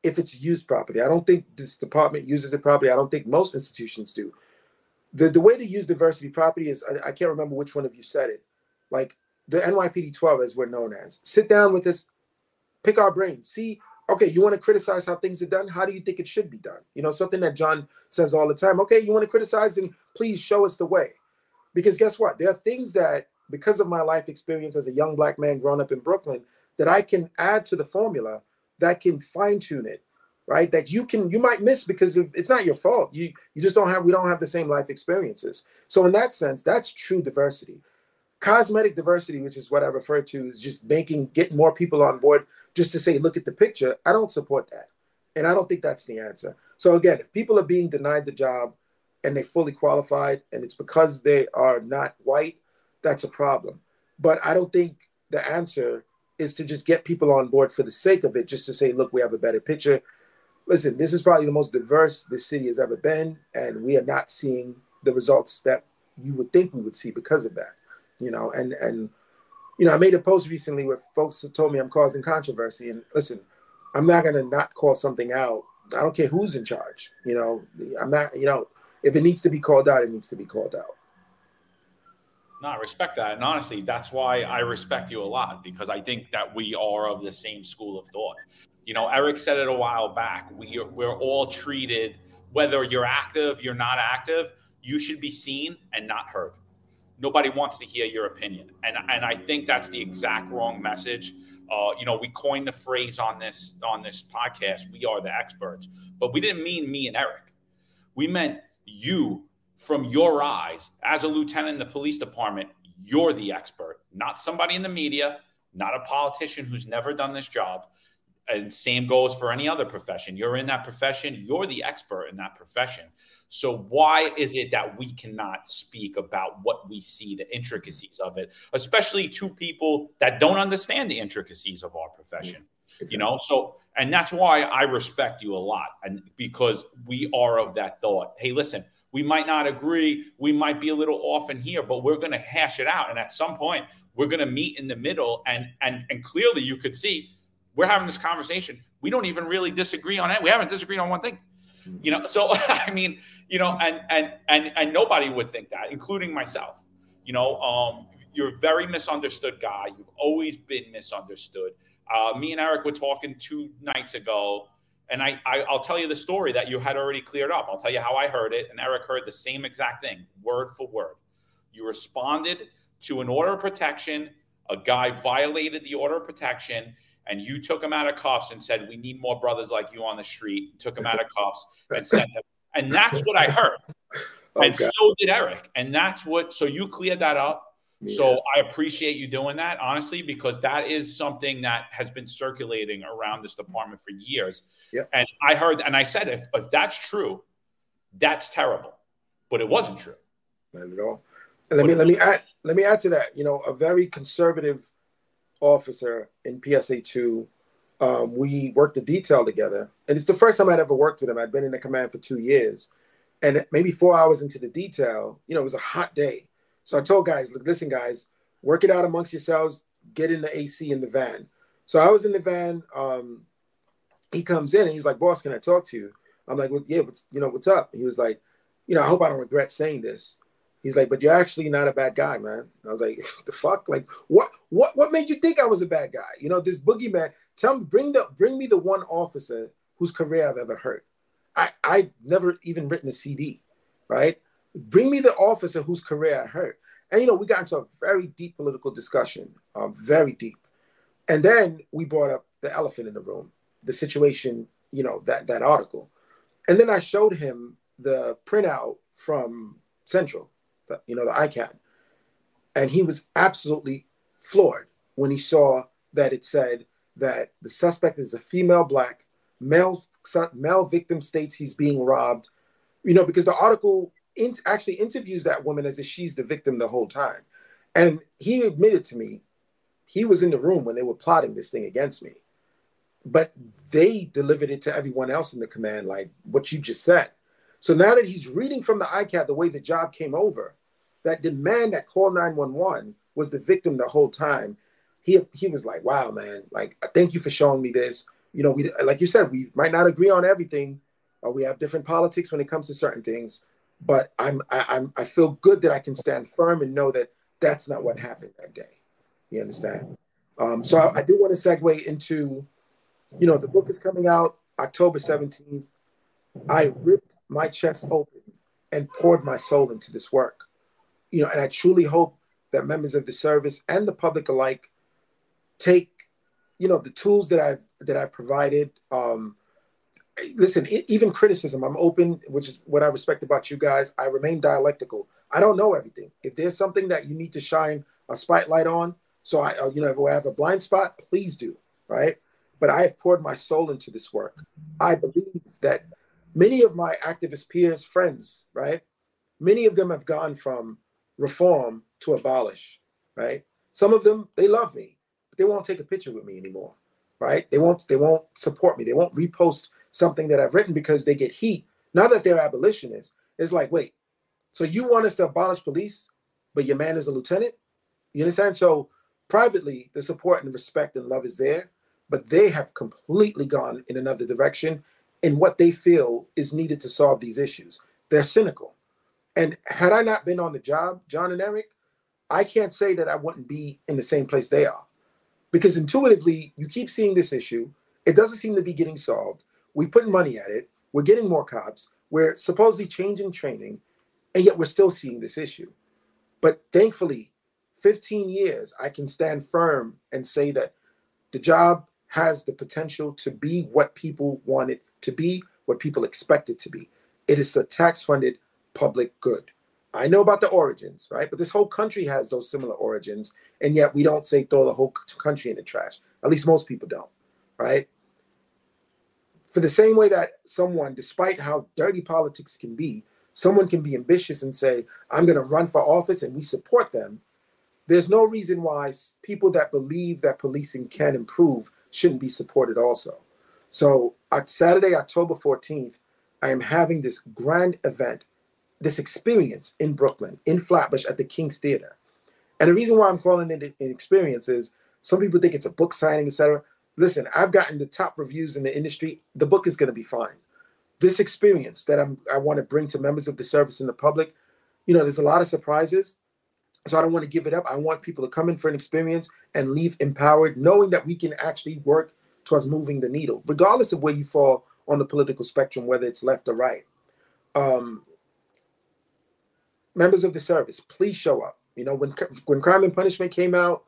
if it's used properly. I don't think this department uses it properly. I don't think most institutions do. The the way to use diversity properly is I, I can't remember which one of you said it. Like the NYPD 12, as we're known as. Sit down with us, pick our brains, see okay, you want to criticize how things are done? How do you think it should be done? You know, something that John says all the time. Okay, you want to criticize and please show us the way. Because guess what? There are things that, because of my life experience as a young black man growing up in Brooklyn, that I can add to the formula that can fine tune it, right? That you can, you might miss because it's not your fault. You, you just don't have, we don't have the same life experiences. So in that sense, that's true diversity. Cosmetic diversity, which is what I refer to, is just making, getting more people on board just to say, look at the picture, I don't support that. And I don't think that's the answer. So again, if people are being denied the job and they fully qualified and it's because they are not white, that's a problem. But I don't think the answer is to just get people on board for the sake of it, just to say, look, we have a better picture. Listen, this is probably the most diverse this city has ever been, and we are not seeing the results that you would think we would see because of that. You know, and and you know, I made a post recently where folks that told me I'm causing controversy. And listen, I'm not going to not call something out. I don't care who's in charge. You know, I'm not, you know, if it needs to be called out, it needs to be called out. No, I respect that. And honestly, that's why I respect you a lot because I think that we are of the same school of thought. You know, Eric said it a while back. We are, we're all treated, whether you're active, you're not active, you should be seen and not heard nobody wants to hear your opinion. And, and I think that's the exact wrong message. Uh, you know, we coined the phrase on this on this podcast, we are the experts, but we didn't mean me and Eric. We meant you from your eyes as a lieutenant in the police department, you're the expert, not somebody in the media, not a politician who's never done this job. And same goes for any other profession. You're in that profession, you're the expert in that profession. So why is it that we cannot speak about what we see, the intricacies of it, especially to people that don't understand the intricacies of our profession? Exactly. You know, so and that's why I respect you a lot, and because we are of that thought. Hey, listen, we might not agree, we might be a little off in here, but we're going to hash it out, and at some point, we're going to meet in the middle. And and and clearly, you could see we're having this conversation. We don't even really disagree on it. We haven't disagreed on one thing. You know so i mean you know and and and and nobody would think that including myself. You know um you're a very misunderstood guy. You've always been misunderstood. Uh, me and eric were talking two nights ago and I, I i'll tell you the story that you had already cleared up. I'll tell you how i heard it and eric heard the same exact thing word for word. You responded to an order of protection. A guy violated the order of protection and you took him out of cuffs and said, "We need more brothers like you on the street." Took him out of cuffs and said, and that's what I heard. And so did Eric, and that's what. So you cleared that up. Yes. So I appreciate you doing that, honestly, because that is something that has been circulating around this department for years. Yep. And I heard, and I said, if, if that's true, that's terrible. But it wasn't true. Not at all. And let me let me add let me add to that. You know, a very conservative officer in PSA two. Um, we worked the detail together, and it's the first time I'd ever worked with him. I'd been in the command for two years, and maybe four hours into the detail, you know, it was a hot day. So I told guys, look, listen, guys, work it out amongst yourselves. Get in the AC in the van. So I was in the van. Um, he comes in and he's like, "Boss, can I talk to you?" I'm like, well, "Yeah, what's you know what's up?" he was like, "You know, I hope I don't regret saying this." He's like, but you're actually not a bad guy, man. I was like, the fuck? Like, what what what made you think I was a bad guy? You know, this boogeyman. Tell me, bring the bring me the one officer whose career I've ever hurt. I I never even written a CD, right? Bring me the officer whose career I hurt. And you know, we got into a very deep political discussion, um, very deep. And then we brought up the elephant in the room, the situation, you know, that that article. And then I showed him the printout from Central you know, the ICAD. And he was absolutely floored when he saw that it said that the suspect is a female black, male, male victim states he's being robbed, you know, because the article in, actually interviews that woman as if she's the victim the whole time. And he admitted to me he was in the room when they were plotting this thing against me. But they delivered it to everyone else in the command, like what you just said. So now that he's reading from the ICAD the way the job came over, that the man that called 911 was the victim the whole time. He he was like, "Wow, man! Like, thank you for showing me this. You know, we like you said, we might not agree on everything, or we have different politics when it comes to certain things, but I'm I, I'm I feel good that I can stand firm and know that that's not what happened that day. You understand? Um, so I, I do want to segue into, you know, the book is coming out October 17th. I ripped my chest open and poured my soul into this work. You know, and I truly hope that members of the service and the public alike take, you know, the tools that I've that I've provided. Um, listen, even criticism, I'm open, which is what I respect about you guys. I remain dialectical. I don't know everything. If there's something that you need to shine a spotlight on, so I, uh, you know, if I have a blind spot, please do, right? But I have poured my soul into this work. I believe that many of my activist peers, friends, right? Many of them have gone from reform to abolish, right? Some of them, they love me, but they won't take a picture with me anymore, right? They won't, they won't support me. They won't repost something that I've written because they get heat. Now that they're abolitionists, it's like, wait, so you want us to abolish police, but your man is a lieutenant? You understand? So privately, the support and respect and love is there, but they have completely gone in another direction in what they feel is needed to solve these issues. They're cynical. And had I not been on the job, John and Eric, I can't say that I wouldn't be in the same place they are. Because intuitively, you keep seeing this issue. It doesn't seem to be getting solved. We put money at it. We're getting more cops. We're supposedly changing training and yet we're still seeing this issue. But thankfully, 15 years, I can stand firm and say that the job has the potential to be what people want it to be, what people expect it to be. It is a tax funded public good. I know about the origins, right? But this whole country has those similar origins. And yet we don't say throw the whole country in the trash. At least most people don't, right? For the same way that someone, despite how dirty politics can be, someone can be ambitious and say, I'm going to run for office and we support them. There's no reason why people that believe that policing can improve shouldn't be supported also. So, on Saturday, October 14th, I am having this grand event, this experience in Brooklyn, in Flatbush at the King's Theater. And the reason why I'm calling it an experience is some people think it's a book signing, etc. Listen, I've gotten the top reviews in the industry. The book is going to be fine this experience that I'm, I want to bring to members of the service and the public, you know, there's a lot of surprises. So I don't want to give it up. I want people to come in for an experience and leave empowered, knowing that we can actually work towards moving the needle, regardless of where you fall on the political spectrum, whether it's left or right. Um, members of the service, please show up. You know, when when Crime and Punishment came out,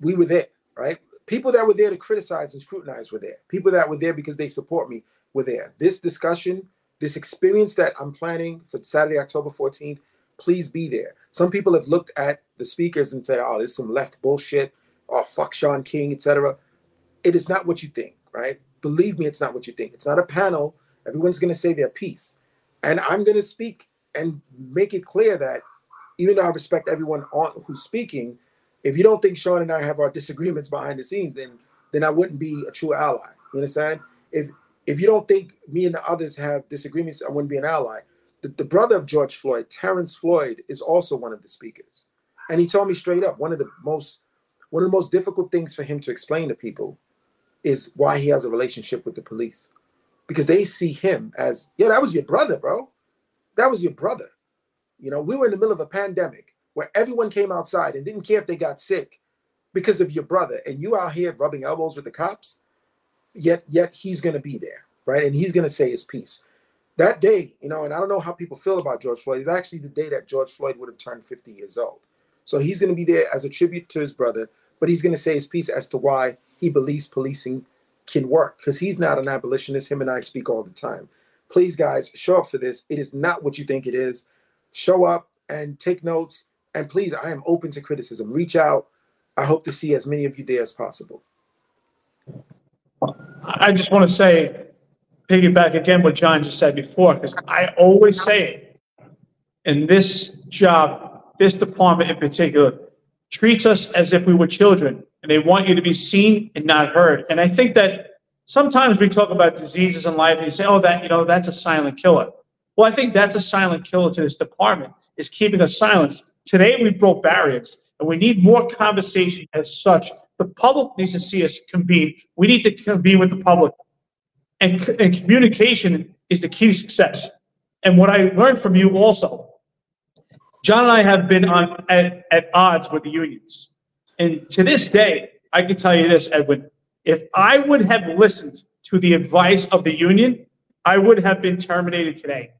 we were there, right? People that were there to criticize and scrutinize were there. People that were there because they support me were there. This discussion, this experience that I'm planning for Saturday, October 14th, please be there. Some people have looked at the speakers and said, oh, there's some left bullshit, oh, fuck Shaun King, etc. It is not what you think, right? Believe me, it's not what you think. It's not a panel. Everyone's going to say their piece. And I'm going to speak and make it clear that even though I respect everyone on, who's speaking, if you don't think Shaun and I have our disagreements behind the scenes, then then I wouldn't be a true ally. You understand? If if you don't think me and the others have disagreements, I wouldn't be an ally. The, the brother of George Floyd, Terrence Floyd, is also one of the speakers. And he told me straight up, one of the most one of the most difficult things for him to explain to people is why he has a relationship with the police. Because they see him as, yeah, that was your brother, bro. That was your brother. You know, we were in the middle of a pandemic where everyone came outside and didn't care if they got sick because of your brother. And you out here rubbing elbows with the cops yet yet he's going to be there, right? And he's going to say his piece. That day, you know, and I don't know how people feel about George Floyd. It's actually the day that George Floyd would have turned 50 years old. So he's going to be there as a tribute to his brother, but he's going to say his piece as to why he believes policing can work because he's not an abolitionist. Him and I speak all the time. Please, guys, show up for this. It is not what you think it is. Show up and take notes. And please, I am open to criticism. Reach out. I hope to see as many of you there as possible. I just want to say, piggyback again what John just said before, because I always say it. In this job, this department in particular, treats us as if we were children, and they want you to be seen and not heard. And I think that sometimes we talk about diseases in life, and you say, "Oh, that you know, that's a silent killer." Well, I think that's a silent killer to this department, is keeping us silenced. Today, we broke barriers, and we need more conversation as such. The public needs to see us convene. We need to convene with the public. And, and communication is the key to success. And what I learned from you also, John and I have been on at, at odds with the unions. And to this day, I can tell you this, Edwin, if I would have listened to the advice of the union, I would have been terminated today.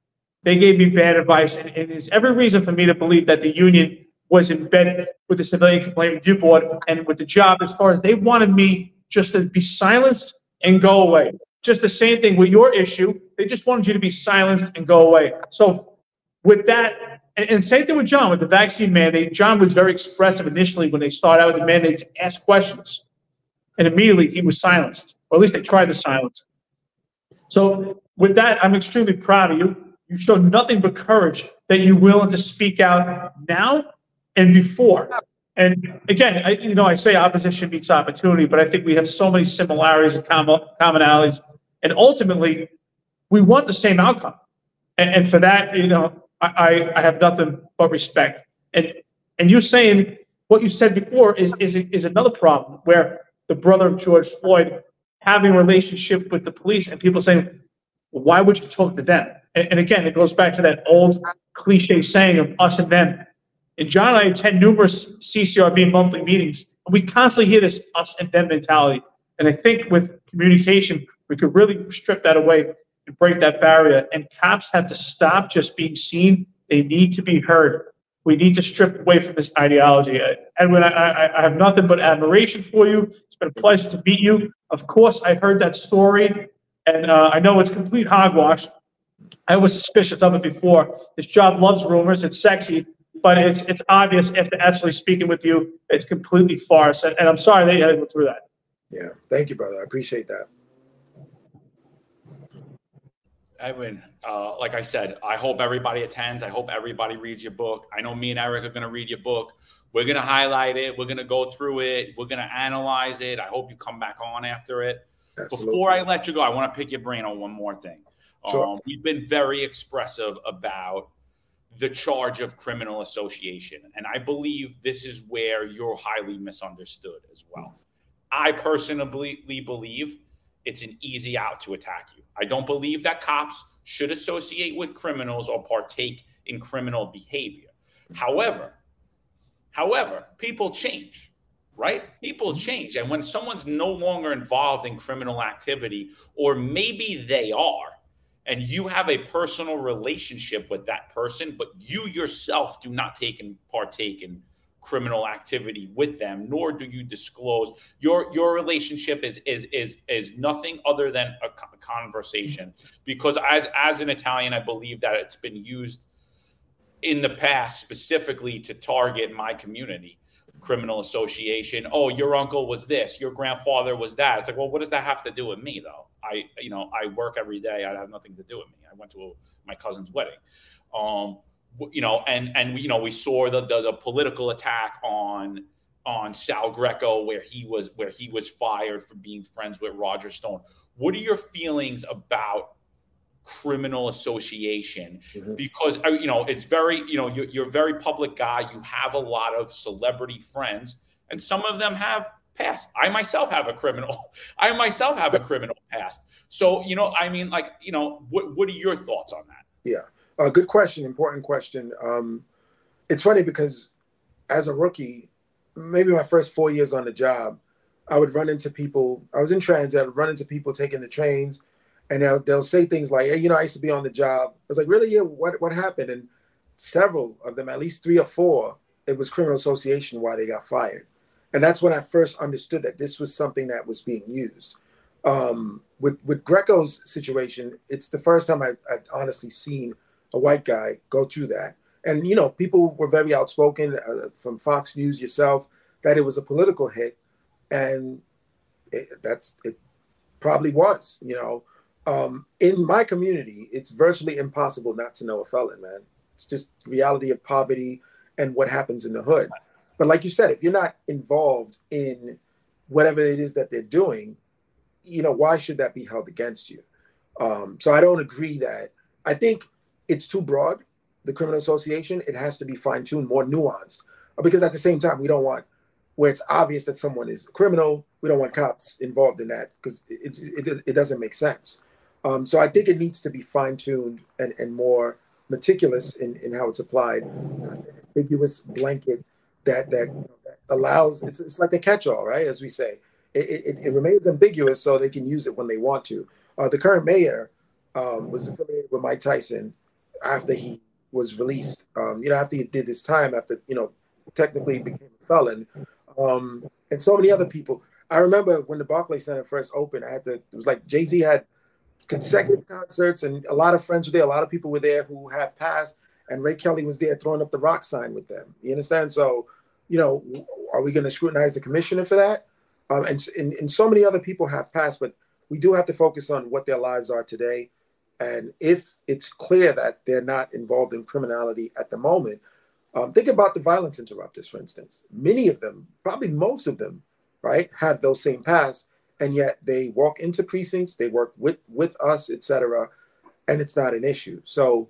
They gave me bad advice, and, and every reason for me to believe that the union was embedded with the Civilian Complaint Review Board and with the job as far as they wanted me just to be silenced and go away. Just the same thing with your issue. They just wanted you to be silenced and go away. So with that, and, and same thing with John with the vaccine mandate. John was very expressive initially when they started out with the mandate to ask questions, and immediately he was silenced, or at least they tried to silence. Him. So with that, I'm extremely proud of you. You showed nothing but courage that you're willing to speak out now and before. And again, I, you know, I say opposition meets opportunity, but I think we have so many similarities and commonalities and ultimately, we want the same outcome. And, and for that, you know, I, I have nothing but respect. And and you saying what you said before is is is another problem where the brother of George Floyd having relationship with the police and people saying, why would you talk to them? And, and again, it goes back to that old cliche saying of us and them. And John and I attend numerous CCRB monthly meetings, and we constantly hear this us and them mentality. And I think with communication, we could really strip that away and break that barrier. And cops have to stop just being seen. They need to be heard. We need to strip away from this ideology. Edwin, I, I, I have nothing but admiration for you. It's been a pleasure to meet you. Of course, I heard that story, and uh, I know it's complete hogwash. I was suspicious of it before. This job loves rumors. It's sexy, but it's it's obvious after actually speaking with you, it's completely farce. And, and I'm sorry that you had to go through that. Yeah, thank you, brother. I appreciate that. Edwin, uh, like I said, I hope everybody attends. I hope everybody reads your book. I know me and Eric are going to read your book. We're going to highlight it. We're going to go through it. We're going to analyze it. I hope you come back on after it. Absolutely. Before I let you go, I want to pick your brain on one more thing. Sure. Um, we've been very expressive about the charge of criminal association. And I believe this is where you're highly misunderstood as well. I personally believe it's an easy out to attack you. I don't believe that cops should associate with criminals or partake in criminal behavior. However, however, people change, right? People mm-hmm. change. And when someone's no longer involved in criminal activity, or maybe they are, and you have a personal relationship with that person, but you yourself do not take and partake in criminal activity with them nor do you disclose. Your your relationship is is is is nothing other than a conversation. Because as as an italian i believe that it's been used in the past specifically to target my community. Criminal association. Oh your uncle was this. Your grandfather was that. It's like well what does that have to do with me though? I you know i work every day. I have nothing to do with me. I went to a, my cousin's wedding. Um you know, and and you know, we saw the, the, the political attack on on Sal Greco where he was where he was fired for being friends with Roger Stone. What are your feelings about criminal association? Mm-hmm. Because uh, you know, it's very you know, you're, you're a very public guy. You have a lot of celebrity friends, and some of them have past. I myself have a criminal. I myself have a criminal past. So you know, I mean, like you know, what what are your thoughts on that? Yeah. Uh, good question, important question. Um, it's funny because as a rookie, maybe my first four years on the job, I would run into people. I was in transit. I would run into people taking the trains, and they'll they'll say things like, "Hey, you know, I used to be on the job." I was like, "Really? Yeah. What what happened?" And several of them, at least three or four, it was criminal association why they got fired, and that's when I first understood that this was something that was being used. Um, with with Greco's situation, it's the first time I, I'd honestly seen a white guy go through that. And you know, people were very outspoken uh, from Fox News yourself that it was a political hit, and it, that's it. Probably was. You know, um, in my community, it's virtually impossible not to know a felon, man. It's just reality of poverty and what happens in the hood. But like you said, if you're not involved in whatever it is that they're doing, you know, why should that be held against you? Um, so I don't agree that. I think it's too broad. The criminal association, it has to be fine tuned, more nuanced, because at the same time, we don't want where it's obvious that someone is criminal. We don't want cops involved in that because it, it, it, doesn't make sense. Um, so I think it needs to be fine tuned and, and more meticulous in, in how it's applied. Ambiguous blanket that that, that allows it's, it's like a catch-all, right? As we say, it, it, it, remains ambiguous so they can use it when they want to. Uh, the current mayor um, was affiliated with Mike Tyson after he was released. Um, you know, after he did his time, after you know, technically became a felon, um, and so many other people. I remember when the Barclays Center first opened, I had to. It was like Jay Z had consecutive concerts, and a lot of friends were there. A lot of people were there who have passed, and Ray Kelly was there throwing up the rock sign with them. You understand? So, you know, are we going to scrutinize the commissioner for that? Um, and, and, and so many other people have passed, but we do have to focus on what their lives are today. And if it's clear that they're not involved in criminality at the moment, um, think about the violence interrupters, for instance. Many of them, probably most of them, right, have those same paths, and yet they walk into precincts, they work with with us, etc., and it's not an issue. So,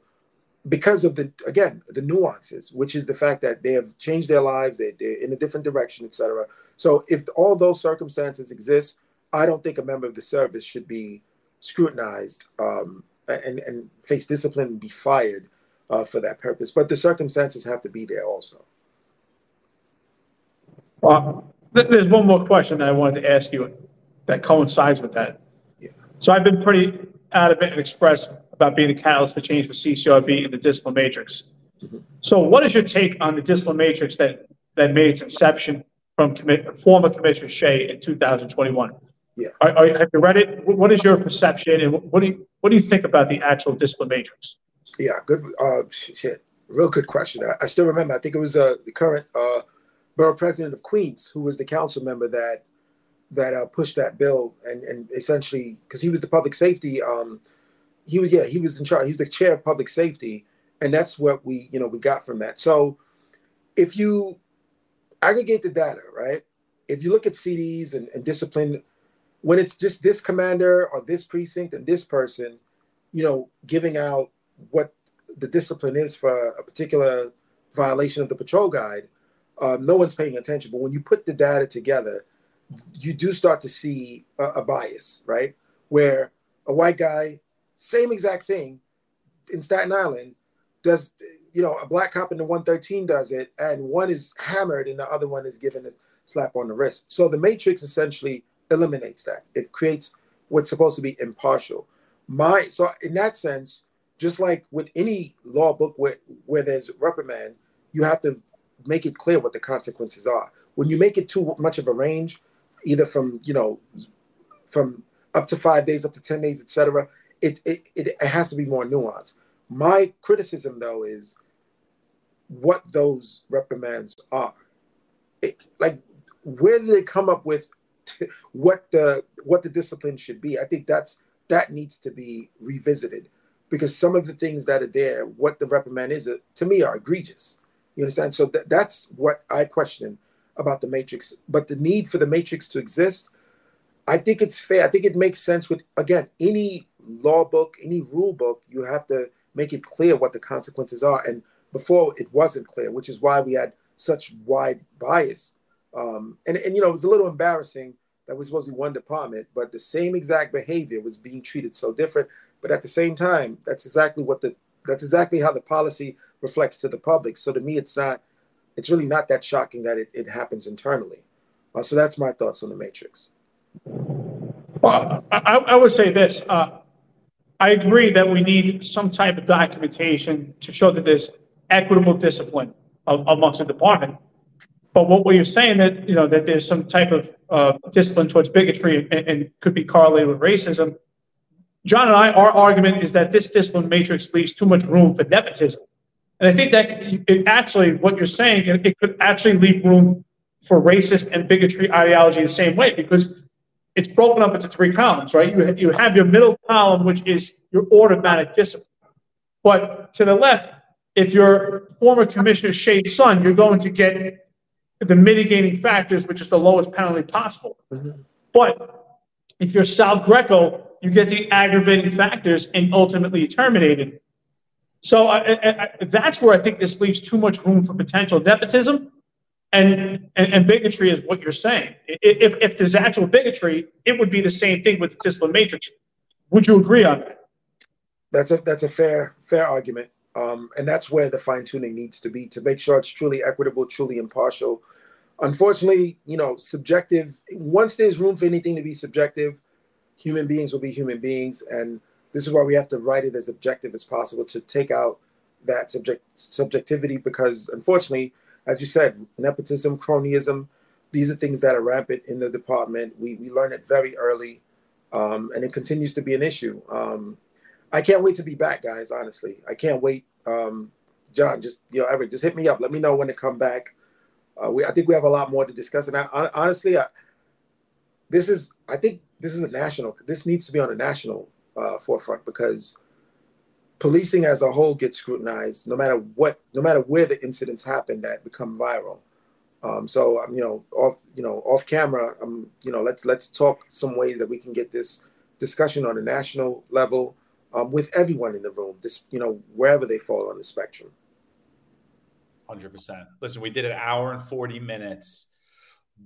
because of the again the nuances, which is the fact that they have changed their lives, they, they're in a different direction, etc. So if all those circumstances exist, I don't think a member of the service should be scrutinized um, and, and face discipline and be fired uh, for that purpose. But the circumstances have to be there also. Well, there's one more question that I wanted to ask you that coincides with that. Yeah. So I've been pretty adamant and express about being a catalyst for change for CCRB and the discipline matrix. Mm-hmm. So what is your take on the discipline matrix that, that made its inception from former Commissioner Shea in 2021. Yeah. Are, are, have you read it? What is your perception, and what do you what do you think about the actual discipline matrix? Yeah, good. Uh, shit, real good question. I, I still remember. I think it was uh, the current uh, borough president of Queens, who was the council member that that uh, pushed that bill, and and essentially because he was the public safety. Um, he was yeah, he was in charge. He was the chair of public safety, and that's what we you know we got from that. So if you aggregate the data, right? If you look at CDs and, and discipline, when it's just this commander or this precinct and this person, you know, giving out what the discipline is for a particular violation of the patrol guide, um, no one's paying attention. But when you put the data together, you do start to see a, a bias, right? Where a white guy, same exact thing in Staten Island, does you know, a black cop in the 113 does it, and one is hammered and the other one is given a slap on the wrist. So the matrix essentially eliminates that. It creates what's supposed to be impartial. My so in that sense, just like with any law book where, where there's reprimand, you have to make it clear what the consequences are. When you make it too much of a range, either from you know, from up to five days, up to ten days, etc., it, it it it has to be more nuanced. My criticism, though, is what those reprimands are. It, like, where do they come up with what the what the discipline should be? I think that's that needs to be revisited because some of the things that are there, what the reprimand is, uh, to me, are egregious. You understand? So th- that's what I question about the matrix. But the need for the matrix to exist, I think it's fair. I think it makes sense with again any law book, any rule book. You have to make it clear what the consequences are. And before it wasn't clear, which is why we had such wide bias. Um, and, and, you know, it was a little embarrassing that was supposed to be one department, but the same exact behavior was being treated so different. But at the same time, that's exactly what the that's exactly how the policy reflects to the public. So to me, it's not it's really not that shocking that it, it happens internally. Uh, so that's my thoughts on the matrix. Well, I, I would say this. Uh, I agree that we need some type of documentation to show that there's equitable discipline amongst the department. But what were you saying that, you know, that there's some type of uh, discipline towards bigotry and, and could be correlated with racism. John and I, our argument is that this discipline matrix leaves too much room for nepotism. And I think that it actually, what you're saying, it could actually leave room for racist and bigotry ideology the same way because it's broken up into three columns, right? You, you have your middle column, which is your automatic discipline. But to the left, if you're former Commissioner Shea's son, you're going to get the mitigating factors, which is the lowest penalty possible. Mm-hmm. But if you're Sal Greco, you get the aggravating factors and ultimately terminated. So I, I, I, that's where I think this leaves too much room for potential nepotism. And, and, and bigotry is what you're saying. If, if there's actual bigotry, it would be the same thing with discipline matrix. Would you agree on that? That's a that's a fair fair argument, um, and that's where the fine tuning needs to be to make sure it's truly equitable, truly impartial. Unfortunately, you know, subjective. Once there's room for anything to be subjective, human beings will be human beings, and this is why we have to write it as objective as possible to take out that subject subjectivity because unfortunately as you said nepotism cronyism these are things that are rampant in the department we, we learn it very early um, and it continues to be an issue um, i can't wait to be back guys honestly. I can't wait. Um, john just you know eric just hit me up. Let me know when to come back. Uh, we, i think we have a lot more to discuss. And I, honestly I, this is i think this is a national this needs to be on a national uh, forefront because policing as a whole gets scrutinized no matter what no matter where the incidents happen that become viral. Um, so um, you know off you know off camera um, you know let's let's talk some ways that we can get this discussion on a national level um, with everyone in the room this you know wherever they fall on the spectrum 100% listen we did an hour and 40 minutes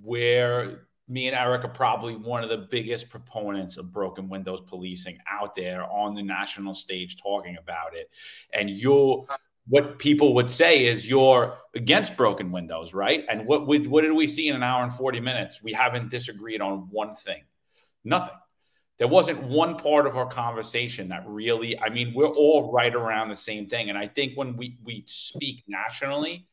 where me and Eric are probably one of the biggest proponents of broken windows policing out there on the national stage talking about it. And you what people would say is you're against broken windows, right? And what what did we see in an hour and 40 minutes? We haven't disagreed on one thing. Nothing. There wasn't one part of our conversation that really, I mean, we're all right around the same thing. And I think when we we speak nationally,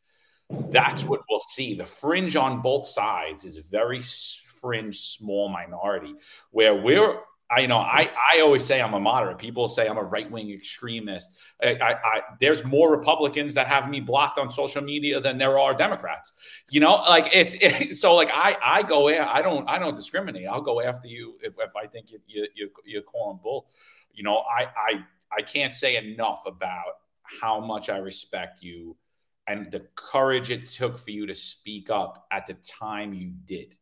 that's what we'll see. The fringe on both sides is very fringe, small minority where we're. I you know I I always say I'm a moderate. People say I'm a right wing extremist. I, I, I, there's more Republicans that have me blocked on social media than there are Democrats. You know, like it's it, so like I I go in. I don't I don't discriminate. I'll go after you if, if I think you you you you're calling bull. You know I I I can't say enough about how much I respect you and the courage it took for you to speak up at the time you did.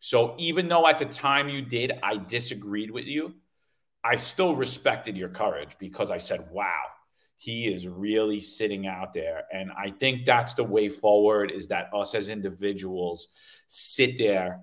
So even though at the time you did, I disagreed with you, I still respected your courage because I said, wow, he is really sitting out there. And I think that's the way forward is that us as individuals sit there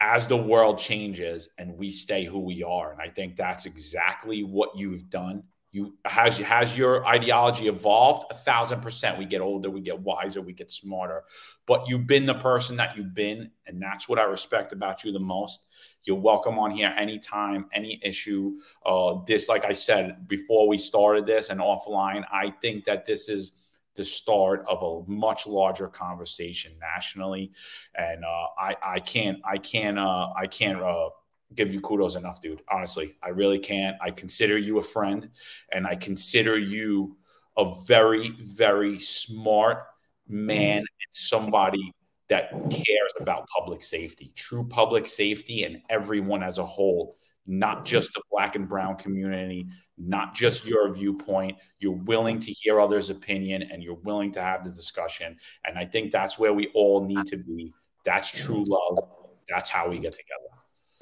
as the world changes and we stay who we are. And I think that's exactly what you've done you has has your ideology evolved? A thousand percent. We get older we get wiser we get smarter. But you've been the person that you've been and that's what i respect about you the most. You're welcome on here anytime any issue. Uh this like i said before we started this and offline i think that this is the start of a much larger conversation nationally. And uh i i can't i can't uh i can't uh give you kudos enough, dude. Honestly, I really can't. I consider you a friend and I consider you a very, very smart man mm-hmm. and somebody that cares about public safety, true public safety, and everyone as a whole, not just the black and brown community, not just your viewpoint. You're willing to hear others' opinion and you're willing to have the discussion. And I think that's where we all need to be. That's true love. That's how we get together.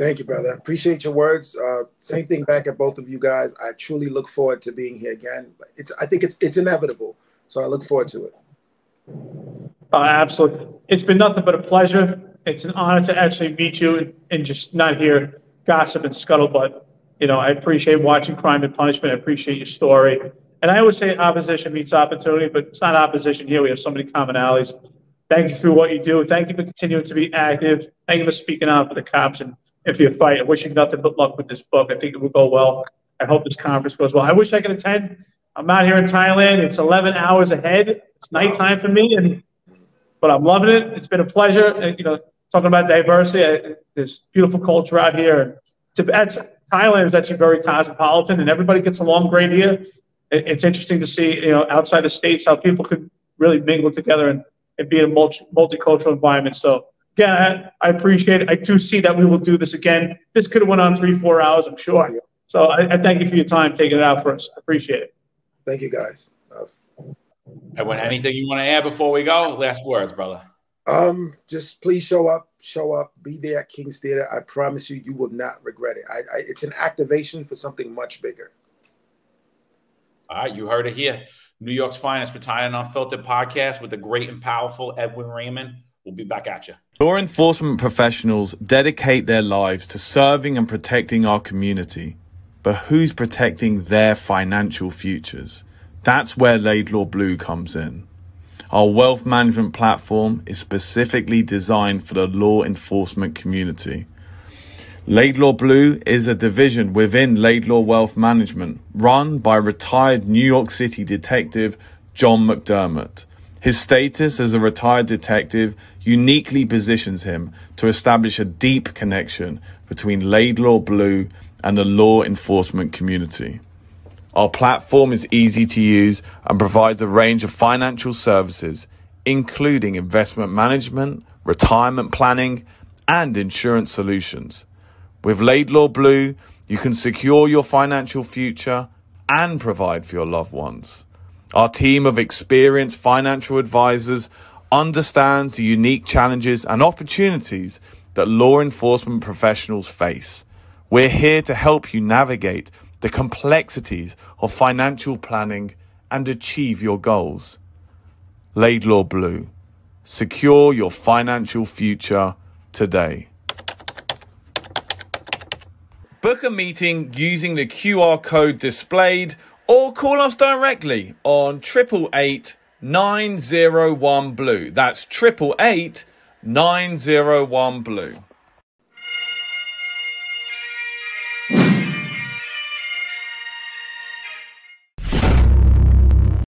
Thank you, brother. Appreciate your words. Uh, same thing back at both of you guys. I truly look forward to being here again. It's I think it's it's inevitable. So I look forward to it. Uh, absolutely. It's been nothing but a pleasure. It's an honor to actually meet you and, and just not hear gossip and scuttlebutt. You know, I appreciate watching Crime and Punishment. I appreciate your story. And I always say opposition meets opportunity, but it's not opposition here. We have so many commonalities. Thank you for what you do. Thank you for continuing to be active. Thank you for speaking out for the cops and if you fight. I wish you nothing but luck with this book. I think it will go well. I hope this conference goes well. I wish I could attend. I'm out here in Thailand. It's 11 hours ahead. It's nighttime for me, and but I'm loving it. It's been a pleasure. Uh, you know, talking about diversity. Uh, there's beautiful culture out here. Thailand is actually very cosmopolitan, and everybody gets along great here. It's interesting to see, you know, outside the states how people could really mingle together and, and be in a multi- multicultural environment. So again, I, I, appreciate it. I do see that we will do this again. This could have went on three, four hours, I'm sure. So I, I, thank you for your time taking it out for us. I appreciate it. Thank you, guys. And when anything you want to add before we go, last words, brother. Um, just please show up, show up, be there at King's Theater. I promise you, you will not regret it. I, I, it's an activation for something much bigger. All right, you heard it here. New York's finest retired and unfiltered podcast with the great and powerful Edwin Raymond. We'll be back at you. Law enforcement professionals dedicate their lives to serving and protecting our community. But who's protecting their financial futures? That's where Laidlaw Blue comes in. Our wealth management platform is specifically designed for the law enforcement community. Laidlaw Blue is a division within Laidlaw Wealth Management run by retired New York City detective John McDermott. His status as a retired detective uniquely positions him to establish a deep connection between Laidlaw Blue and the law enforcement community. Our platform is easy to use and provides a range of financial services, including investment management, retirement planning, and insurance solutions. With Laidlaw Blue, you can secure your financial future and provide for your loved ones. Our team of experienced financial advisors understands the unique challenges and opportunities that law enforcement professionals face. We're here to help you navigate the complexities of financial planning and achieve your goals. Laidlaw Blue. Secure your financial future today. Book a meeting using the QR code displayed or call us directly on 888 901 Blue. That's 888 901 Blue.